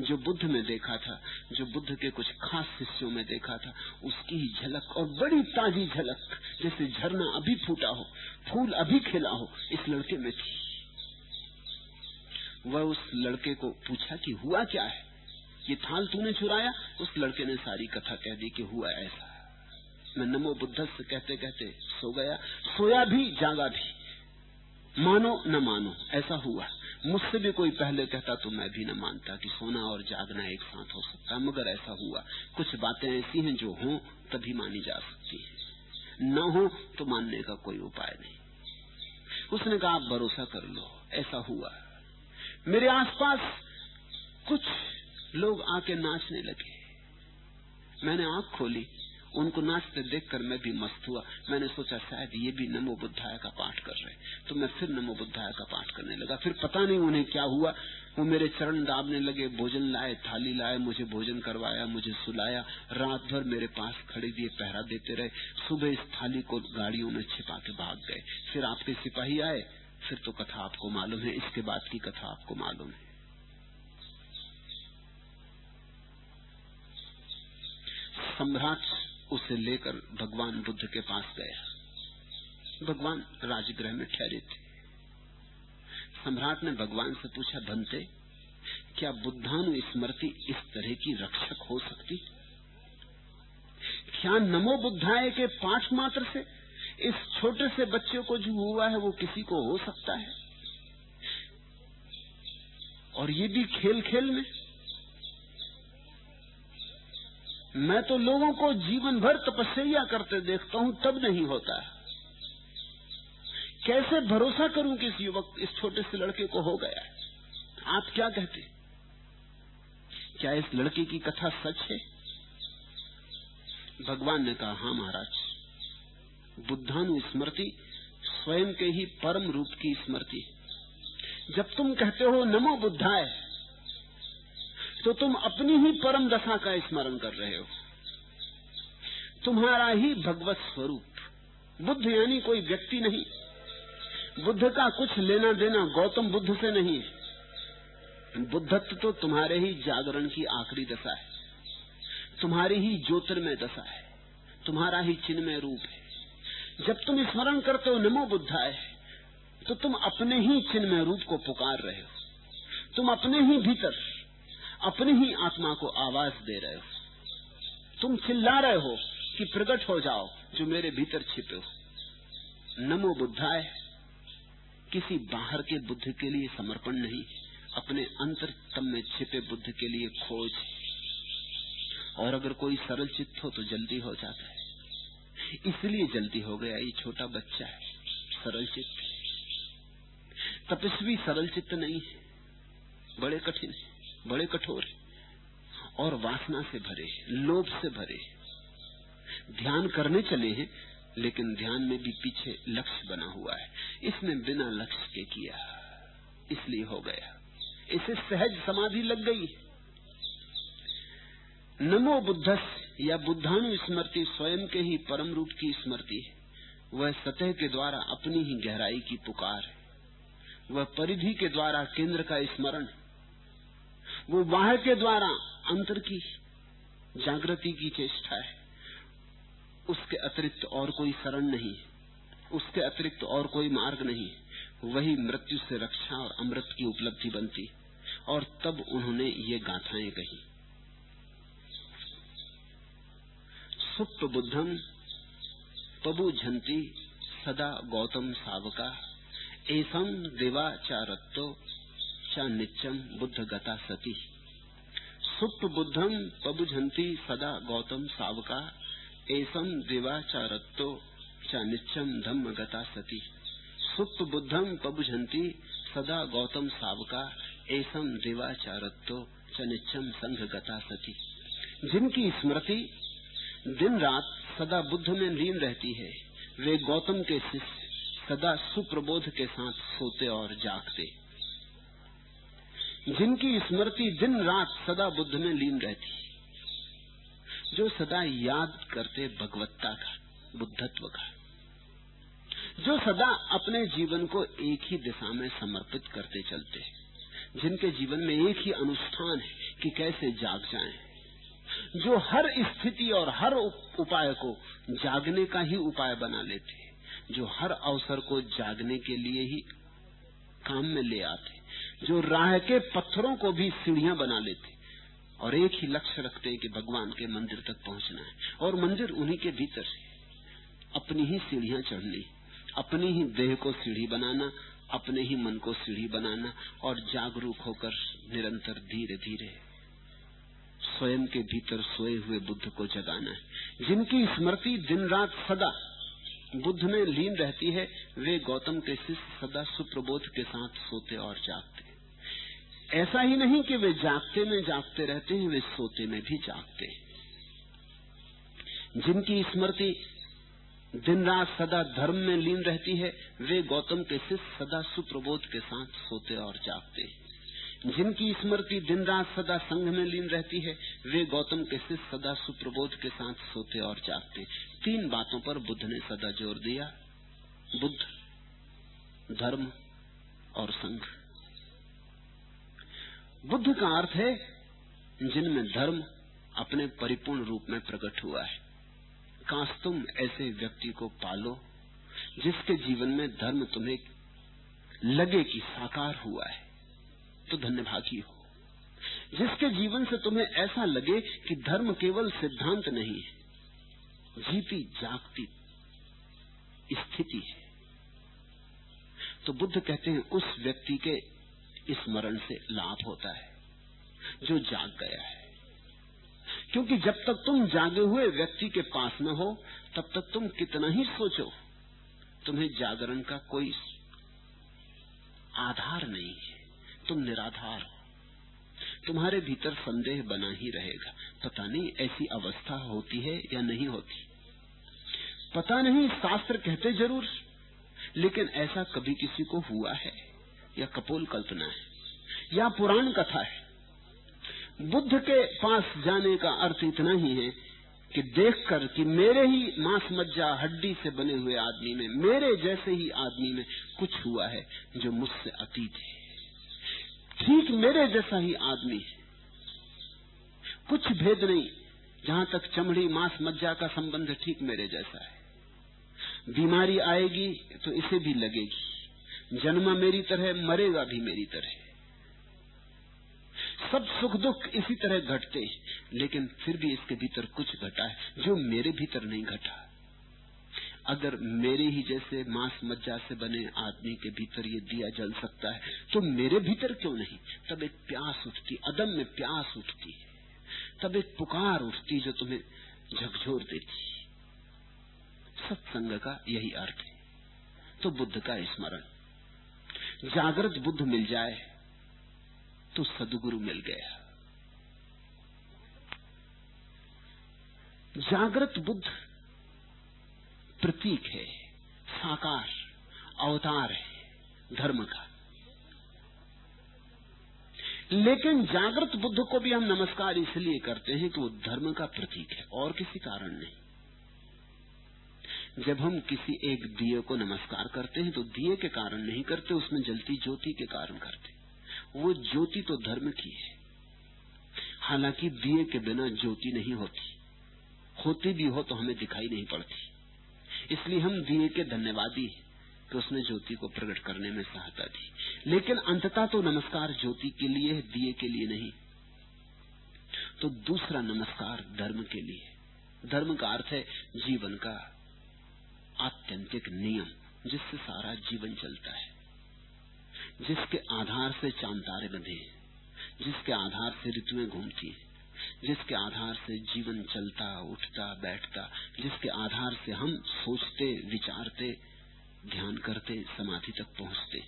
जो बुद्ध में देखा था, जो बुद्ध के कुछ खास हिस्सों में देखा था, उसकी ही झलक और बड़ी ताजी झलक, जैसे झरना अभी फूटा हो, फूल अभी खिला हो, इस लड़के में थी। वह उस लड़के को पूछा कि हुआ क्या है? ये थाल तूने चुराया? उस लड़के ने सारी कथा कह दी कि हुआ ऐसा। मैं नमो बुद्धस कहते कहते सो गया। सोया भी, जागा भी। मानो न मानो, ऐसा हुआ। मुझसे भी कोई पहले कहता तो मैं भी न मानता कि सोना और जागना एक साथ हो सकता, मगर ऐसा हुआ। कुछ बातें ऐसी हैं जो हों, तभी मानी जा सकती है। न हो तो मानने का कोई उपाय नहीं। उसने कहा, आप भरोसा कर लो, ऐसा हुआ। मेरे आसपास कुछ लोग आके नाचने लगे। मैंने आँख खोली। उनको नाचते देखकर मैं भी मस्त हुआ। मैंने सोचा, शायद ये भी नमो बुद्धाय का पाठ कर रहे तो मैं फिर नमो बुद्धाय का पाठ करने लगा। फिर पता नहीं उन्हें क्या हुआ। वो मेरे चरण दाबने लगे, भोजन लाए, थाली लाए, मुझे भोजन करवाया, मुझे सुलाया। रात भर मेरे पास खड़े दिए, पहरा देते रहे। सुबह इस थाली को गाड़ियों में छिपा के भाग गए। फिर आपके सिपाही आए। फिर तो कथा आपको मालूम है। इसके बाद की कथा आपको मालूम है। सम्राट उसे लेकर भगवान बुद्ध के पास गया। भगवान राजगृह में ठहरे थे। सम्राट ने भगवान से पूछा बनते क्या बुद्धानु स्मृति इस तरह की रक्षक हो सकती? क्या नमो बुद्धाय के पाठ मात्र से, इस छोटे से बच्चे को जो हुआ है वो किसी को हो सकता है? और ये भी खेल खेल में? मैं तो लोगों को जीवन भर तपस्या करते देखता हूँ, तब नहीं होता कैसे भरोसा करूँ कि इस युवक, इस छोटे से लड़के को हो गया है? आप क्या कहते क्या इस लड़के की कथा सच है? भगवान ने कहा, हाँ महाराज बुद्धानु स्मृति स्वयं के ही परम रूप की स्मृति जब तुम कहते हो, नमो बुद्धाय तो तुम अपनी ही परम दशा का स्मरण कर रहे हो। तुम्हारा ही भगवत स्वरूप। बुद्ध यानी कोई व्यक्ति नहीं। बुद्ध का कुछ लेना देना गौतम बुद्ध से नहीं। है बुद्धत्व तो तुम्हारे ही जागरण की आखिरी दशा है। तुम्हारी ही ज्योतिर्मय दशा है। तुम्हारा ही चिन्मय रूप है। जब तुम स्मरण करते हो नमो बुद्धाय तो तुम अपने ही चिन्मय रूप को पुकार रहे हो। तुम अपने ही भीतर अपनी ही आत्मा को आवाज़ दे रहे हो। तुम चिल्ला रहे हो कि प्रकट हो जाओ, जो मेरे भीतर छिपे हो। नमो बुद्धाय, किसी बाहर के बुद्ध के लिए समर्पण नहीं, अपने अंतरतम में छिपे बुद्ध के लिए खोज। और अगर कोई सरल चित्त हो तो जल्दी हो जाता है। इसलिए जल्दी हो गया ये छोटा बच्चा है, सरल चित्त। तपस्वी सरल चित्त नहीं है, बड़े कठिन है। बड़े कठोर है और वासना से भरे लोभ से भरे ध्यान करने चले हैं, लेकिन ध्यान में भी पीछे लक्ष्य बना हुआ है। इसने बिना लक्ष्य के किया, इसलिए हो गया। इसे सहज समाधि लग गई नमो बुद्धस या बुद्धानु स्मृति स्वयं के ही परम रूप की स्मृति है। वह सतह के द्वारा अपनी ही गहराई की पुकार है। वह परिधि के द्वारा केंद्र का स्मरण है। वो बाहर के द्वारा अंतर की जागृति की चेष्टा है। उसके अतिरिक्त और कोई शरण नहीं उसके अतिरिक्त और कोई मार्ग नहीं वही मृत्यु से रक्षा और अमृत की उपलब्धि बनती और तब उन्होंने ये गाथाएँ कही। सुप्त बुद्धम पबु झंती सदा गौतम सावका। एसम देवाचारत्तो च नित्यम बुद्ध गता सती। सुप्त बुद्धम पबुझंती सदा गौतम सावका एसम दिवा दिवाचारत्तो चा निच्चम धम्म गता सती। सुप्त बुद्धम पबुझंती सदा गौतम सावका एसम दिवा दिवाचारत्तो च नित्यम संघ गता सती। जिनकी स्मृति दिन रात सदा बुद्ध में लीन रहती है, वे गौतम के शिष्य सदा सुप्रबोध के साथ सोते और जागते। जिनकी स्मृति दिन रात सदा बुद्ध में लीन रहती जो सदा याद करते भगवत्ता का बुद्धत्व का। जो सदा अपने जीवन को एक ही दिशा में समर्पित करते चलते जिनके जीवन में एक ही अनुष्ठान है कि कैसे जाग जाएँ, जो हर स्थिति और हर उपाय को जागने का ही उपाय बना लेते जो हर अवसर को जागने के लिए ही काम में ले आते जो राह के पत्थरों को भी सीढ़ियाँ बना लेते और एक ही लक्ष्य रखते हैं कि भगवान के मंदिर तक पहुँचना है। और मंदिर उन्हीं के भीतर है अपनी ही सीढ़ियाँ चढ़नी, अपनी ही देह को सीढ़ी बनाना, अपने ही मन को सीढ़ी बनाना और जागरूक होकर निरंतर धीरे धीरे स्वयं के भीतर सोए हुए बुद्ध को जगाना है। जिनकी स्मृति दिन रात सदा बुद्ध में लीन रहती है, वे गौतम के शिष्य सदा सुप्रबोध के साथ सोते और जागते। ऐसा ही नहीं कि वे जागते में जागते रहते हैं, वे सोते में भी जागते हैं। जिनकी स्मृति दिन रात सदा धर्म में लीन रहती है, वे गौतम के शिष्य सदा सुप्रबोध के साथ सोते और जागते हैं। जिनकी स्मृति दिन रात सदा संघ में लीन रहती है, वे गौतम के शिष्य सदा सुप्रबोध के साथ सोते और जागते तीन बातों पर बुद्ध ने सदा ज़ोर दिया, बुद्ध, धर्म और संघ। बुद्ध का अर्थ है, जिनमें धर्म अपने परिपूर्ण रूप में प्रकट हुआ है। काश तुम ऐसे व्यक्ति को पालो, जिसके जीवन में धर्म तुम्हें लगे कि साकार हुआ है तो धन्यभागी हो। जिसके जीवन से तुम्हें ऐसा लगे कि धर्म केवल सिद्धांत नहीं है, जीती जागती स्थिति है। तो बुद्ध कहते हैं, उस व्यक्ति के स्मरण से लाभ होता है, जो जाग गया है। क्योंकि जब तक तुम जागे हुए व्यक्ति के पास न हो, तब तक तुम कितना ही सोचो, तुम्हें जागरण का कोई आधार नहीं है। तुम निराधार हो। तुम्हारे भीतर संदेह बना ही रहेगा। पता नहीं ऐसी अवस्था होती है या नहीं होती। पता नहीं शास्त्र कहते ज़रूर, लेकिन ऐसा कभी किसी को हुआ है। या कपोल कल्पना है, या पुराण कथा है। बुद्ध के पास जाने का अर्थ इतना ही है कि देखकर कि मेरे ही मांस मज्जा हड्डी से बने हुए आदमी में, मेरे जैसे ही आदमी में कुछ हुआ है जो मुझसे अतीत है। ठीक मेरे जैसा ही आदमी है। कुछ भेद नहीं, जहाँ तक चमड़ी मांस मज्जा का संबंध ठीक मेरे जैसा है। बीमारी आएगी तो इसे भी लगेगी। जन्मा मेरी तरह, मरेगा भी मेरी तरह। सब सुख दुख इसी तरह घटते हैं, लेकिन फिर भी इसके भीतर कुछ घटा है, जो मेरे भीतर नहीं घटा। अगर मेरे ही जैसे मांस मज्जा से बने आदमी के भीतर ये दिया जल सकता है तो मेरे भीतर क्यों नहीं? तब एक प्यास उठती, अदम में प्यास उठती तब एक पुकार उठती जो तुम्हें झकझोर देती सत्संग का यही अर्थ है। तो बुद्ध का स्मरण। जागृत बुद्ध मिल जाए तो सदगुरु मिल गया। जागृत बुद्ध प्रतीक है, साकार, अवतार है, धर्म का। लेकिन जागृत बुद्ध को भी हम नमस्कार इसलिए करते हैं कि वो धर्म का प्रतीक है, और किसी कारण नहीं। जब हम किसी एक दिए को नमस्कार करते हैं तो दिए के कारण नहीं करते, उसमें जलती ज्योति के कारण करते वो ज्योति तो धर्म की है। हालाँकि दिए के बिना ज्योति नहीं होती। होती भी हो तो हमें दिखाई नहीं पड़ती। इसलिए हम दिए के धन्यवादी हैं कि उसने ज्योति को प्रकट करने में सहायता दी। लेकिन अंततः तो नमस्कार ज्योति के लिए है, दिए के लिए नहीं। तो दूसरा नमस्कार धर्म के लिए धर्म का अर्थ है जीवन का आत्यंतिक नियम जिससे सारा जीवन चलता है, जिसके आधार से चाँद तारे बंधे जिसके आधार से ऋतुएँ घूमती हैं, जिसके आधार से जीवन चलता, उठता, बैठता, जिसके आधार से हम सोचते, विचारते, ध्यान करते, समाधि तक पहुँचते।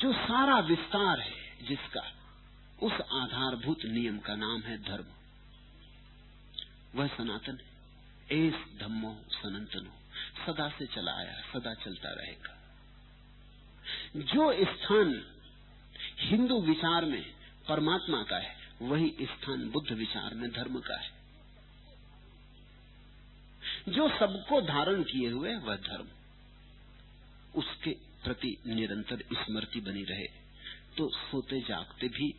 जो सारा विस्तार है जिसका, उस आधारभूत नियम का नाम है धर्म। वह सनातन है। एस धम्मो सनातनो, सदा से चला आया, सदा चलता रहेगा। जो स्थान हिंदू विचार में परमात्मा का है, वही स्थान बुद्ध विचार में धर्म का है। जो सबको धारण किए हुए वह धर्म। उसके प्रति निरंतर स्मृति बनी रहे तो सोते जागते भी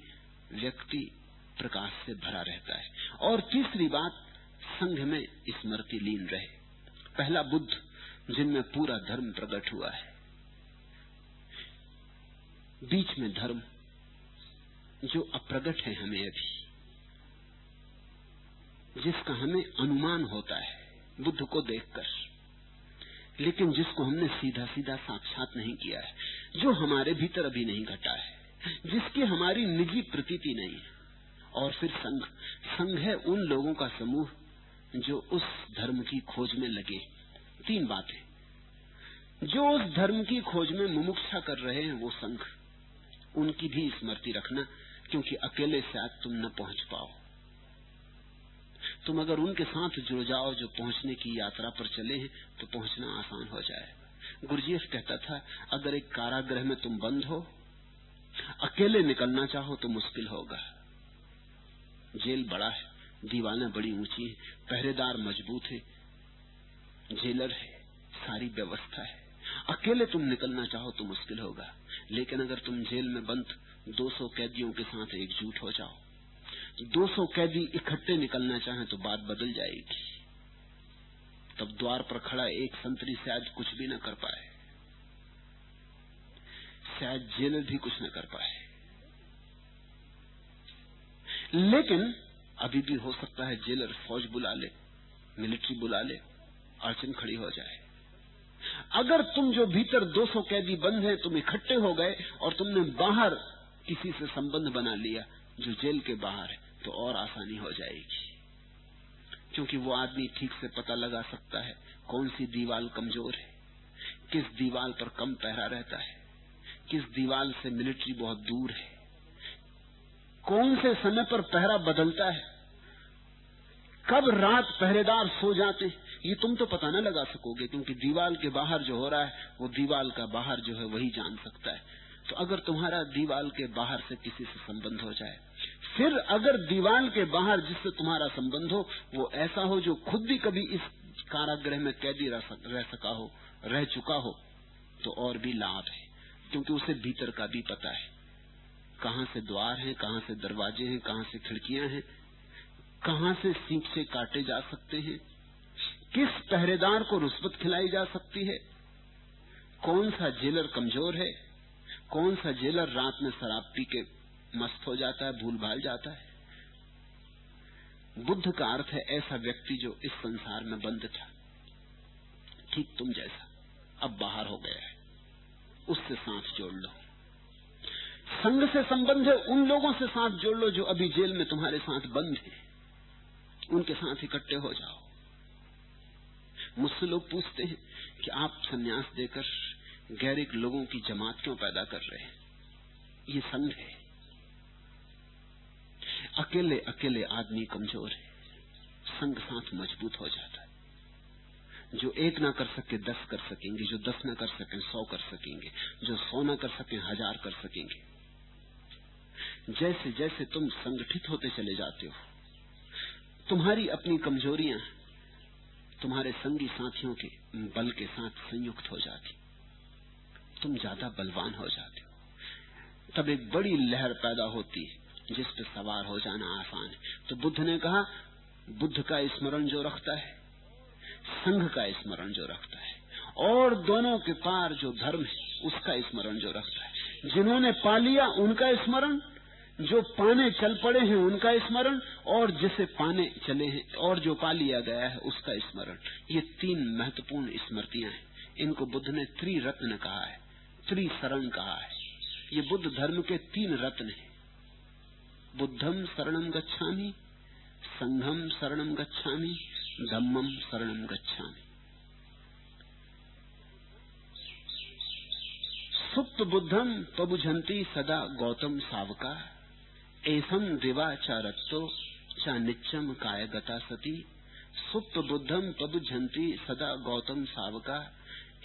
व्यक्ति प्रकाश से भरा रहता है। और तीसरी बात संघ में स्मृति लीन रहे। पहला बुद्ध, जिनमें पूरा धर्म प्रकट हुआ है। बीच में धर्म, जो अप्रगट है हमें अभी। जिसका हमें अनुमान होता है, बुद्ध को देखकर। लेकिन जिसको हमने सीधा सीधा साक्षात नहीं किया है, जो हमारे भीतर अभी नहीं घटा है, जिसकी हमारी निजी प्रतीति नहीं है। और फिर संघ संघ है उन लोगों का समूह जो उस धर्म की खोज में लगे। तीन बातें। जो उस धर्म की खोज में मुमुक्षा कर रहे हैं वो संघ, उनकी भी स्मृति रखना, क्योंकि अकेले शायद तुम न पहुँच पाओ। तुम अगर उनके साथ जुड़ जाओ जो पहुँचने की यात्रा पर चले हैं तो पहुँचना आसान हो जाए। गुरजीएफ कहता था, अगर एक कारागृह में तुम बंद हो, अकेले निकलना चाहो तो मुश्किल होगा। जेल बड़ा है। दीवारें बड़ी ऊँची है, पहरेदार मज़बूत है, जेलर है, सारी व्यवस्था है। अकेले तुम निकलना चाहो तो मुश्किल होगा, लेकिन अगर तुम जेल में बंद 200 कैदियों के साथ एकजुट हो जाओ 200 कैदी इकट्ठे निकलना चाहें तो बात बदल जाएगी। तब द्वार पर खड़ा एक संतरी शायद कुछ भी न कर पाए, शायद जेलर भी कुछ न कर पाए। लेकिन अभी भी हो सकता है जेलर फौज बुला ले, मिलिट्री बुला ले, अड़चन खड़ी हो जाए। अगर तुम जो भीतर 200 कैदी बंद हैं, तुम इकट्ठे हो गए और तुमने बाहर किसी से संबंध बना लिया, जो जेल के बाहर है तो और आसानी हो जाएगी। क्योंकि वो आदमी ठीक से पता लगा सकता है कौन सी दीवाल कमज़ोर है, किस दीवाल पर कम पहरा रहता है, किस दीवाल से मिलिट्री बहुत दूर है। कौन से समय पर पहरा बदलता है? कब रात पहरेदार सो जाते ये तुम तो पता न लगा सकोगे क्योंकि दीवाल के बाहर जो हो रहा है वो दीवाल का बाहर जो है वही जान सकता है। तो अगर तुम्हारा दीवाल के बाहर से किसी से संबंध हो जाए फिर अगर दीवाल के बाहर जिससे तुम्हारा संबंध हो वो ऐसा हो जो खुद भी कभी इस कारागृह में कैदी रह, सका हो रह चुका हो तो और भी लाभ है क्योंकि उसे भीतर का भी पता है। कहाँ से द्वार हैं, कहाँ से दरवाजे हैं, कहाँ से खिड़कियाँ हैं, कहाँ से सीप से काटे जा सकते हैं, किस पहरेदार को रुस्बत खिलाई जा सकती है, कौन सा जेलर कमज़ोर है, कौन सा जेलर रात में शराब पी के मस्त हो जाता है भूल भाल जाता है? बुद्ध का अर्थ है ऐसा व्यक्ति जो इस संसार में बंद था। ठीक तुम जैसा, अब बाहर हो गया है, उससे सांस जोड़ लो। संघ से संबंध है, उन लोगों से साथ जोड़ लो जो अभी जेल में तुम्हारे साथ बंद है। उनके साथ इकट्ठे हो जाओ। मुझसे लोग पूछते हैं कि आप सन्यास देकर गैरिक लोगों की जमात क्यों पैदा कर रहे हैं? ये संघ है। अकेले अकेले आदमी कमज़ोर है। संघ साथ मज़बूत हो जाता है। जो एक ना कर सके, दस कर सकेंगे, जो दस ना कर सके, सौ कर सकेंगे, जो सौ ना कर सके, हज़ार कर सकेंगे। जैसे जैसे तुम संगठित होते चले जाते हो, तुम्हारी अपनी कमजोरियाँ तुम्हारे संगी साथियों के बल के साथ संयुक्त हो जाती। तुम ज़्यादा बलवान हो जाते हो। तब एक बड़ी लहर पैदा होती है जिस पे सवार हो जाना आसान। है तो बुद्ध ने कहा, बुद्ध का स्मरण जो रखता है, संघ का स्मरण जो रखता है, और दोनों के पार जो धर्म है, उसका स्मरण जो रखता है। जिन्होंने पा लिया, उनका स्मरण जो पाने चल पड़े हैं उनका स्मरण और जिसे पाने चले हैं और जो पा लिया गया है उसका स्मरण। ये तीन महत्वपूर्ण स्मृतियाँ हैं। इनको बुद्ध ने त्रिरत्न कहा है, त्रिशरण कहा है। ये बुद्ध धर्म के तीन रत्न हैं। बुद्धम शरणम गच्छामी, संघम शरणम गच्छामी धम्मम शरणम गच्छामी। सुप्त बुद्धम पबुझंती सदा गौतम सावका। एसम दिवाचारत्तो चा निच्चम काय गता सती। सुप्त बुद्धम पबुझंती सदा गौतम सावका।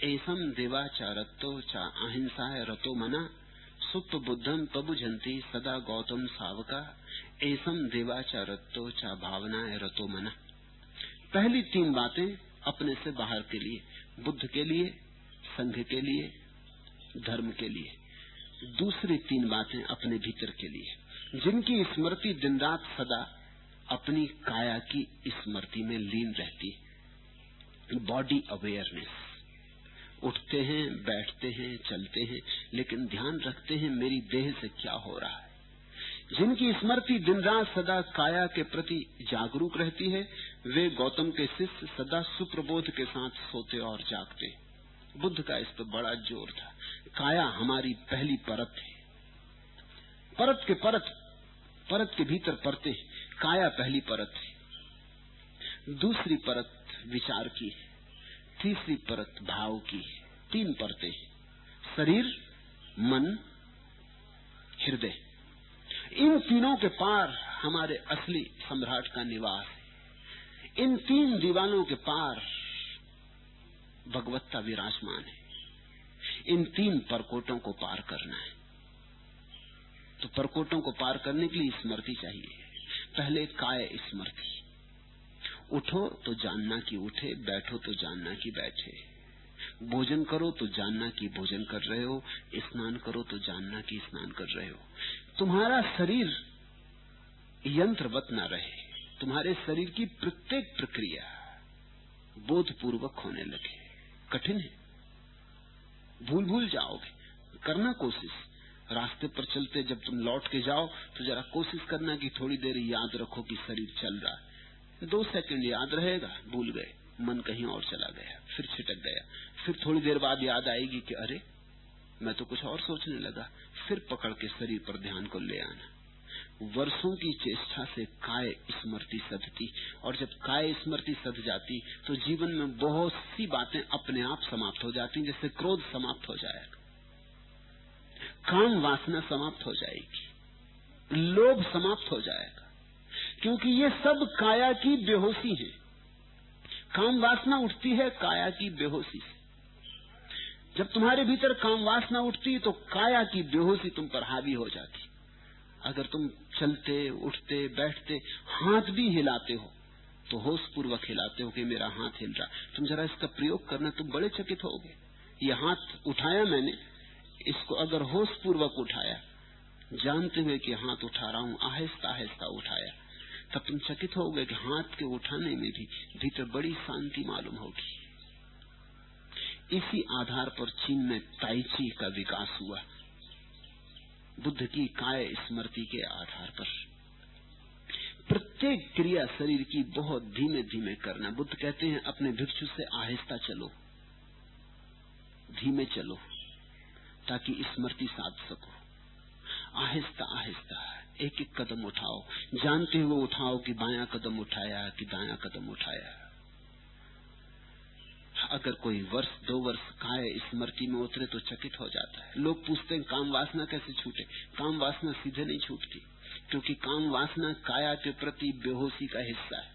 एसम देवाचारत्तो चा अहिंसाय रतो मना। सुप्त बुद्धम पबुझंती सदा गौतम सावका। एसम देवाचारत्तो चा भावनाय रतो मना। पहली तीन बातें अपने से बाहर के लिए, बुद्ध के लिए, संघ के लिए, धर्म के लिए। दूसरी तीन बातें अपने भीतर के लिए। जिनकी स्मृति दिन रात सदा अपनी काया की स्मृति में लीन रहती है। बॉडी अवेयरनेस उठते हैं, बैठते हैं, चलते हैं, लेकिन ध्यान रखते हैं, मेरी देह से क्या हो रहा है। जिनकी स्मृति दिन रात सदा काया के प्रति जागरूक रहती है, वे गौतम के शिष्य सदा सुप्रबोध के साथ सोते और जागते बुद्ध का इस पर बड़ा ज़ोर था। काया हमारी पहली परत है। परत के परत परत के भीतर परते काया पहली परत है। दूसरी परत विचार की है। तीसरी परत भाव की है। तीन परतें शरीर, मन, हृदय। इन तीनों के पार हमारे असली सम्राट का निवास है। इन तीन दीवानों के पार भगवत्ता विराजमान है। इन तीन परकोटों को पार करना है। तो परकोटों को पार करने के लिए स्मृति चाहिए। पहले काय स्मृति? उठो तो जानना कि उठे, बैठो तो जानना कि बैठे। भोजन करो तो जानना कि भोजन कर रहे हो, स्नान करो तो जानना कि स्नान कर रहे हो। तुम्हारा शरीर यंत्रवत न रहे, तुम्हारे शरीर की प्रत्येक प्रक्रिया बोधपूर्वक होने लगे। कठिन है। भूल भूल जाओगे। करना कोशिश रास्ते पर चलते जब तुम लौट के जाओ तो जरा कोशिश करना कि थोड़ी देर याद रखो कि शरीर चल रहा है। दो सेकंड याद रहेगा, भूल गए। मन कहीं और चला गया, फिर छिटक गया। फिर थोड़ी देर बाद याद आएगी कि अरे, मैं तो कुछ और सोचने लगा। फिर पकड़ के शरीर पर ध्यान को ले आना। वर्षों की चेष्टा से काय स्मृति सधती, और जब काय स्मृति सध जाती तो जीवन में बहुत सी बातें अपने आप समाप्त हो जाती जैसे क्रोध समाप्त हो जाएगा। काम वासना समाप्त हो जाएगी। लोभ समाप्त हो जाएगा। क्योंकि ये सब काया की बेहोशी है। काम वासना उठती है, काया की बेहोशी से। जब तुम्हारे भीतर काम वासना उठती तो काया की बेहोशी तुम पर हावी हो जाती। अगर तुम चलते, उठते, बैठते, हाथ भी हिलाते हो तो होश पूर्वक हिलाते हो कि मेरा हाथ हिल रहा। तुम जरा इसका प्रयोग करना, तुम बड़े चकित होगे। ये हाथ उठाया मैंने इसको अगर होश पूर्वक उठाया, जानते हुए कि हाथ उठा रहा हूँ, आहिस्ता आहिस्ता उठाया, तब तुम चकित होगे कि हाथ के उठाने में भी भीतर बड़ी शांति मालूम होगी। इसी आधार पर चीन में ताइची का विकास हुआ। बुद्ध की काय स्मृति के आधार पर। प्रत्येक क्रिया शरीर की बहुत धीमे धीमे करना। बुद्ध कहते हैं, अपने भिक्षु से आहिस्ता चलो। धीमे चलो। ताकि स्मृति साध सको। आहिस्ता आहिस्ता एक एक कदम उठाओ। जानते हुए उठाओ कि बाया कदम उठाया, कि दाया कदम उठाया। अगर कोई वर्ष, दो वर्ष काय स्मृति में उतरे तो चकित हो जाता है। लोग पूछते हैं, काम वासना कैसे छूटे? काम वासना सीधे नहीं छूटती, क्योंकि काम वासना काया के प्रति बेहोशी का हिस्सा है।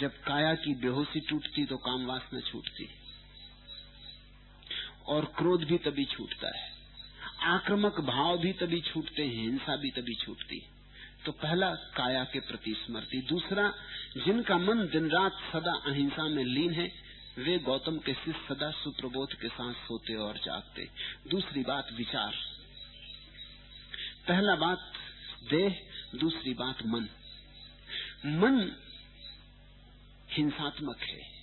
जब काया की बेहोशी टूटती तो काम वासना छूटती और क्रोध भी तभी छूटता है। आक्रमक भाव भी तभी छूटते हैं, हिंसा भी तभी छूटती है। तो पहला काया के प्रति स्मृति, दूसरा, जिनका मन दिन रात सदा अहिंसा में लीन है, वे गौतम के शिष्य सदा सुप्रबोध के साथ सोते और जागते। दूसरी बात, विचार। पहला बात, देह, दूसरी बात, मन। मन हिंसात्मक है।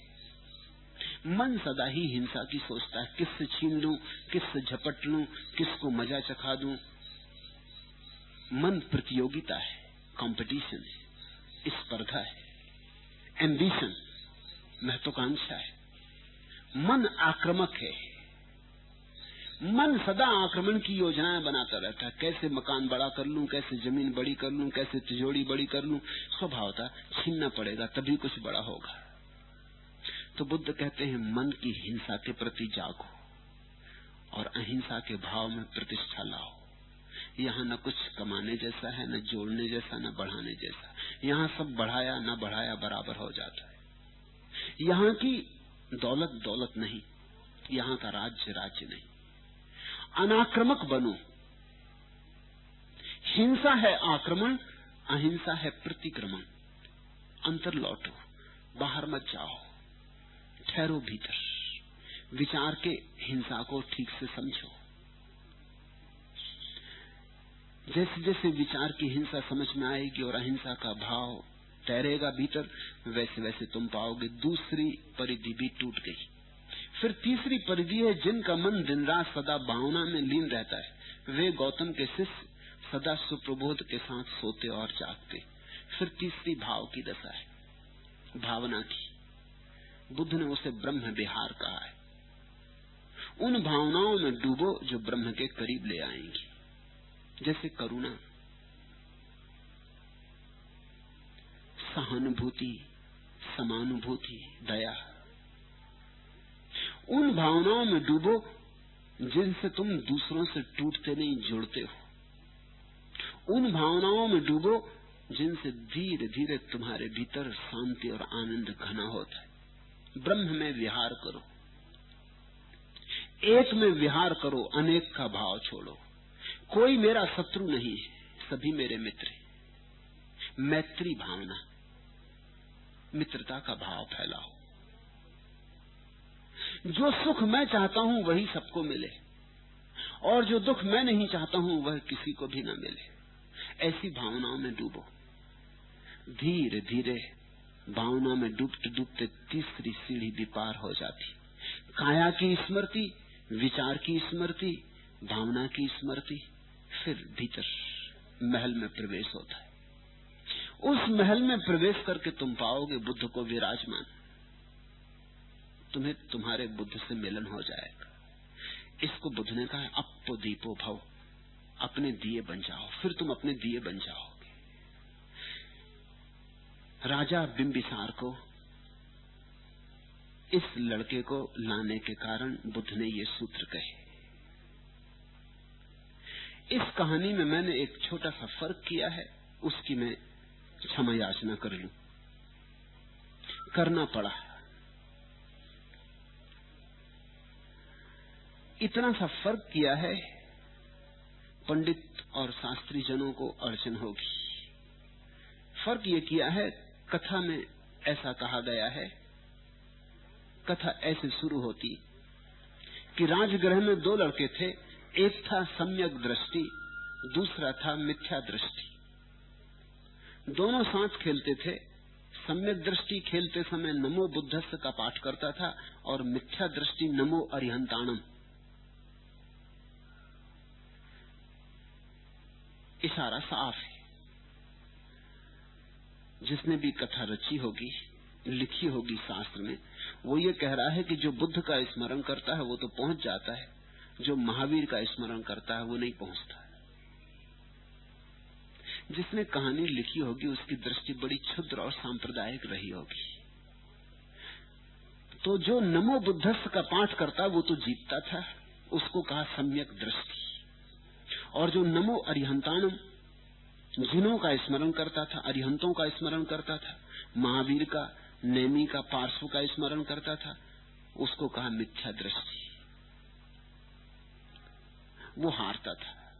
मन सदा ही हिंसा की सोचता है। किससे छीन लू, किससे झपट लू, किसको मज़ा चखा दू? मन प्रतियोगिता है कंपटीशन है, स्पर्धा है एम्बिशन महत्वाकांक्षा है। मन आक्रमक है। मन सदा आक्रमण की योजनाएँ बनाता रहता है। कैसे मकान बड़ा कर लूँ, कैसे ज़मीन बड़ी कर लूँ, कैसे तिजोड़ी बड़ी कर लूँ, स्वभावता छीनना पड़ेगा, तभी कुछ बड़ा होगा। तो बुद्ध कहते हैं, मन की हिंसा के प्रति जागो और अहिंसा के भाव में प्रतिष्ठा लाओ। यहाँ न कुछ कमाने जैसा है, न जोड़ने जैसा, न बढ़ाने जैसा। यहाँ सब बढ़ाया, न बढ़ाया बराबर हो जाता है। यहाँ की दौलत दौलत नहीं, यहाँ का राज्य राज्य नहीं। अनाक्रमक बनो। हिंसा है आक्रमण, अहिंसा है प्रतिक्रमण। अंतर लौटो, बाहर मत जाओ। ठहरो भीतर। विचार के हिंसा को ठीक से समझो। जैसे जैसे विचार की हिंसा समझ में आएगी और अहिंसा का भाव तैरेगा भीतर वैसे वैसे तुम पाओगे दूसरी परिधि भी टूट गई। फिर तीसरी परिधि है जिनका मन दिन रात सदा भावना में लीन रहता है। वे गौतम के शिष्य, सदा सुप्रबोध के साथ सोते और जागते। फिर तीसरी भाव की दशा है, भावना की। बुद्ध ने उसे ब्रह्म विहार कहा है। उन भावनाओं में डूबो जो ब्रह्म के करीब ले आएँगी। जैसे करुणा, सहानुभूति, समानुभूति, दया। उन भावनाओं में डूबो जिनसे तुम दूसरों से टूटते नहीं, जुड़ते हो। उन भावनाओं में डूबो जिनसे धीरे धीरे तुम्हारे भीतर शांति और आनंद घना होता है। ब्रह्म में विहार करो। एक में विहार करो, अनेक का भाव छोड़ो। कोई मेरा शत्रु नहीं है, सभी मेरे मित्र मैत्री भावना, मित्रता का भाव फैलाओ। जो सुख मैं चाहता हूँ, वही सबको मिले। और जो दुख मैं नहीं चाहता हूँ, वह किसी को भी न मिले। ऐसी भावनाओं में डूबो। धीरे धीरे भावना में डूबते डूबते तीसरी सीढ़ी भी पार हो जाती। काया की स्मृति, विचार की स्मृति, भावना की स्मृति, फिर भीतर महल में प्रवेश होता है। उस महल में प्रवेश करके तुम पाओगे बुद्ध को विराजमान। तुम्हें तुम्हारे बुद्ध से मिलन हो जाएगा। इसको बुद्ध ने कहा, अब तो दीपो भव, अपने दिए बन जाओ, फिर तुम अपने दिए बन जाओगे राजा बिंबिसार को, इस लड़के को लाने के कारण बुद्ध ने ये सूत्र कहे। इस कहानी में मैंने एक छोटा सा फ़र्क किया है, उसकी मैं क्षमा याचना कर लू। करना पड़ा। इतना सा फ़र्क किया है, पंडित और शास्त्री जनों को अड़चन होगी। फ़र्क ये किया है कथा में ऐसा कहा गया है, कथा ऐसे शुरू होती, कि राजगृह में दो लड़के थे, एक था सम्यक दृष्टि, दूसरा था मिथ्या दृष्टि। दोनों साथ खेलते थे, सम्यक दृष्टि खेलते समय नमो बुद्धस्थ का पाठ करता था, और मिथ्या दृष्टि नमो अरिहंताणम। इशारा साफ़ है। जिसने भी कथा रची होगी, लिखी होगी शास्त्र में, वो ये कह रहा है कि जो बुद्ध का स्मरण करता है, वो तो पहुँच जाता है। जो महावीर का स्मरण करता है, वो नहीं पहुँचता जिसने कहानी लिखी होगी, उसकी दृष्टि बड़ी क्षुद्र और सांप्रदायिक रही होगी। तो जो नमो बुद्धस्थ का पाठ करता, वो तो जीतता था। उसको कहा सम्यक दृष्टि। और जो नमो अरिहंतानम जिनों का स्मरण करता था, अरिहंतों का स्मरण करता था, महावीर का, नेमी का, पार्श्व का स्मरण करता था, उसको कहा मिथ्या दृष्टि। वो हारता था।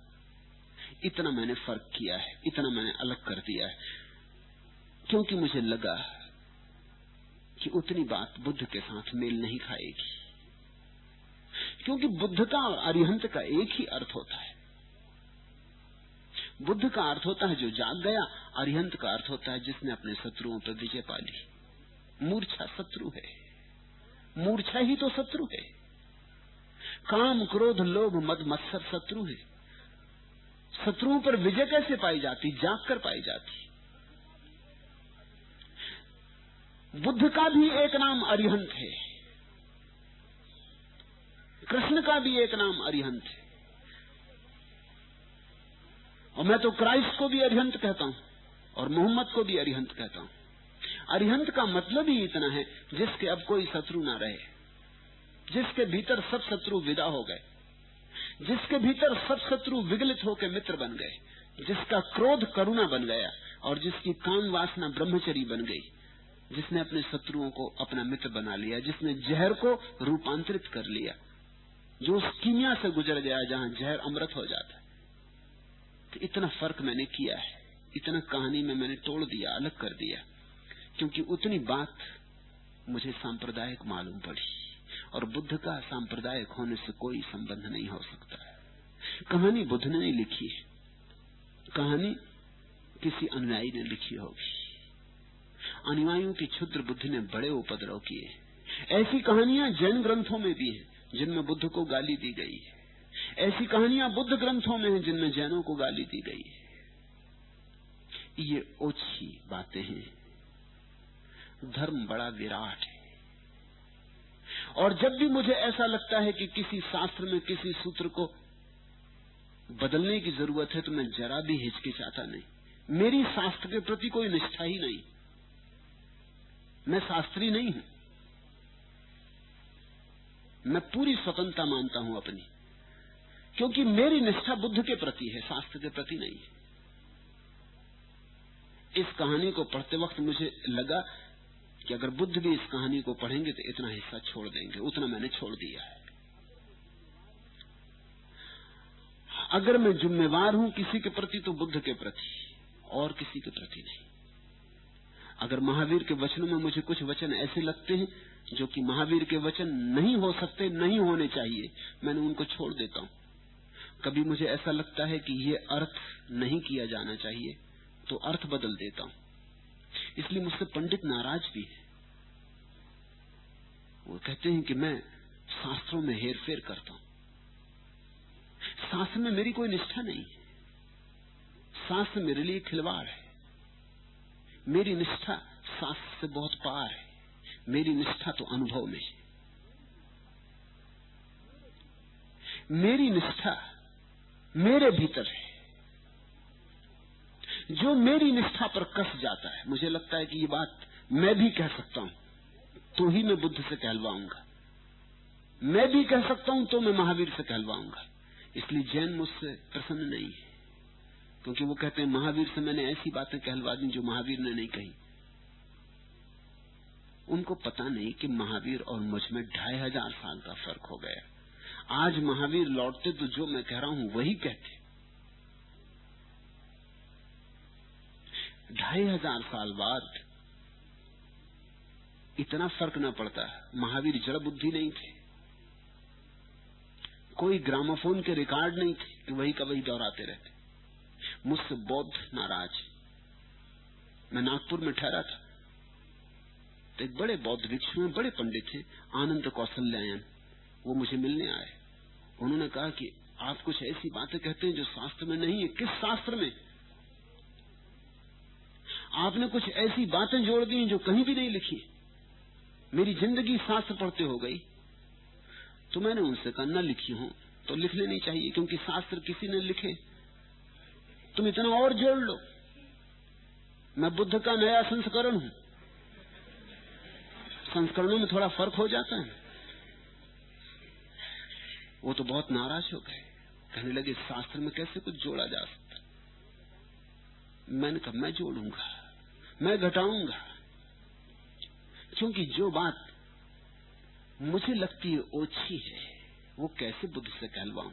इतना मैंने फ़र्क किया है, इतना मैंने अलग कर दिया है, क्योंकि मुझे लगा कि उतनी बात बुद्ध के साथ मेल नहीं खाएगी। क्योंकि बुद्ध का और अरिहंत का एक ही अर्थ होता है। बुद्ध का अर्थ होता है जो जाग गया, अरिहंत का अर्थ होता है जिसने अपने शत्रुओं पर विजय पा ली। मूर्छा शत्रु है। मूर्छा ही तो शत्रु है। काम, क्रोध, लोभ, मद, मत्सर शत्रु है। शत्रुओं पर विजय कैसे पाई जाती? जाग कर पाई जाती। बुद्ध का भी एक नाम अरिहंत है। कृष्ण का भी एक नाम अरिहंत है। और मैं तो क्राइस्ट को भी अरिहंत कहता हूँ और मोहम्मद को भी अरिहंत कहता हूँ। अरिहंत का मतलब ही इतना है, जिसके अब कोई शत्रु ना रहे, जिसके भीतर सब शत्रु विदा हो गए, जिसके भीतर सब शत्रु विगलित होकर मित्र बन गए, जिसका क्रोध करुणा बन गया और जिसकी काम वासना ब्रह्मचरी बन गई, जिसने अपने शत्रुओं को अपना मित्र बना लिया, जिसने जहर को रूपांतरित कर लिया, जो उस कीमिया से गुजर गया जहाँ जहर अमृत हो जाता तो इतना फ़र्क मैंने किया है, इतना कहानी में मैंने तोड़ दिया, अलग कर दिया, क्योंकि उतनी बात मुझे सांप्रदायिक मालूम पड़ी और बुद्ध का सांप्रदायिक होने से कोई संबंध नहीं हो सकता। कहानी बुद्ध ने नहीं लिखी कहानी किसी अनुयायी ने लिखी होगी। अनुयायियों की क्षुद्र बुद्धि ने बड़े उपद्रव किए। ऐसी कहानियाँ जैन ग्रंथों में भी हैं, जिनमें बुद्ध को गाली दी गई है। ऐसी कहानियाँ बुद्ध ग्रंथों में हैं जिनमें जैनों को गाली दी गई है। ये ओछी बातें हैं। धर्म बड़ा विराट है। और जब भी मुझे ऐसा लगता है कि किसी शास्त्र में किसी सूत्र को बदलने की ज़रूरत है तो मैं जरा भी हिचकिचाता नहीं। मेरी शास्त्र के प्रति कोई निष्ठा ही नहीं। मैं शास्त्री नहीं हूँ। मैं पूरी स्वतंत्रता मानता हूँ अपनी। क्योंकि मेरी निष्ठा बुद्ध के प्रति है, शास्त्र के प्रति नहीं है। इस कहानी को पढ़ते वक्त मुझे लगा कि अगर बुद्ध भी इस कहानी को पढ़ेंगे तो इतना हिस्सा छोड़ देंगे, उतना मैंने छोड़ दिया है। अगर मैं जिम्मेवार हूँ किसी के प्रति तो बुद्ध के प्रति, और किसी के प्रति नहीं। अगर महावीर के वचनों में मुझे कुछ वचन ऐसे लगते हैं जो कि महावीर के वचन नहीं हो सकते, नहीं होने चाहिए, मैंने उनको छोड़ देता हूँ। कभी मुझे ऐसा लगता है कि ये अर्थ नहीं किया जाना चाहिए तो अर्थ बदल देता हूँ। इसलिए मुझसे पंडित नाराज़ भी है। वो कहते हैं कि मैं शास्त्रों में हेर फेर करता हूँ। शास्त्र में मेरी कोई निष्ठा नहीं है। शास्त्र मेरे लिए खिलवाड़ है। मेरी निष्ठा शास्त्र से बहुत पार है। मेरी निष्ठा तो अनुभव में है। मेरी निष्ठा मेरे भीतर है। जो मेरी निष्ठा पर कस जाता है, मुझे लगता है कि ये बात मैं भी कह सकता हूँ तो ही मैं बुद्ध से कहलवाऊँगा। मैं भी कह सकता हूँ तो मैं महावीर से कहलवाऊँगा। इसलिए जैन मुझसे प्रसन्न नहीं है, क्योंकि वो कहते हैं, महावीर से मैंने ऐसी बातें कहलवा दी जो महावीर ने नहीं कही। उनको पता नहीं कि महावीर और मुझमें ढाई हज़ार साल का फ़र्क हो गया। आज महावीर लौटते तो जो मैं कह रहा हूँ वही कहते। ढाई हज़ार साल बाद इतना फ़र्क न पड़ता, महावीर जड़ बुद्धि नहीं थे। कोई ग्रामोफोन के रिकॉर्ड नहीं थे कि वही का वही दोहराते रहते। मुझसे बौद्ध नाराज़ मैं नागपुर में ठहरा था। तो एक बड़े बौद्ध भिक्षु में बड़े पंडित थे आनंद कौशल्यायन। वो मुझे मिलने आए। उन्होंने कहा कि आप कुछ ऐसी बातें कहते हैं जो शास्त्र में नहीं है। किस शास्त्र में? आपने कुछ ऐसी बातें जोड़ दी जो कहीं भी नहीं लिखी। मेरी ज़िंदगी शास्त्र पढ़ते हो गई। तो मैंने उनसे कहा, न लिखी हूँ तो लिख लेनी चाहिए, क्योंकि शास्त्र किसी ने लिखे। तुम इतना और जोड़ लो। मैं बुद्ध का नया संस्करण हूँ। संस्करणों में थोड़ा फ़र्क हो जाता है। वो तो बहुत नाराज़ हो गए। कहने लगे, शास्त्र में कैसे कुछ जोड़ा जा सकता मैंने कहा, मैं जोड़ूँगा, मैं घटाऊँगा। क्योंकि जो बात मुझे लगती है ओछी है, वो कैसे बुद्ध से कहलवाऊं?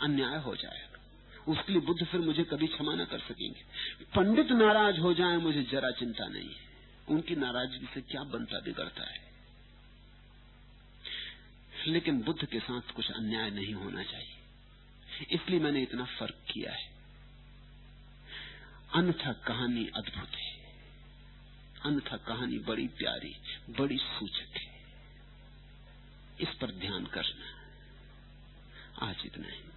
अन्याय हो जाएगा। उसके लिए बुद्ध फिर मुझे कभी क्षमा न कर सकेंगे। पंडित नाराज़ हो जाए, मुझे जरा चिंता नहीं है। उनकी नाराज़गी से क्या बनता बिगड़ता है? लेकिन बुद्ध के साथ कुछ अन्याय नहीं होना चाहिए। इसलिए मैंने इतना फ़र्क किया है। अन्यथा कहानी अद्भुत है। अन्यथा कहानी बड़ी प्यारी, बड़ी सूचक है। इस पर ध्यान करना। आज इतना ही।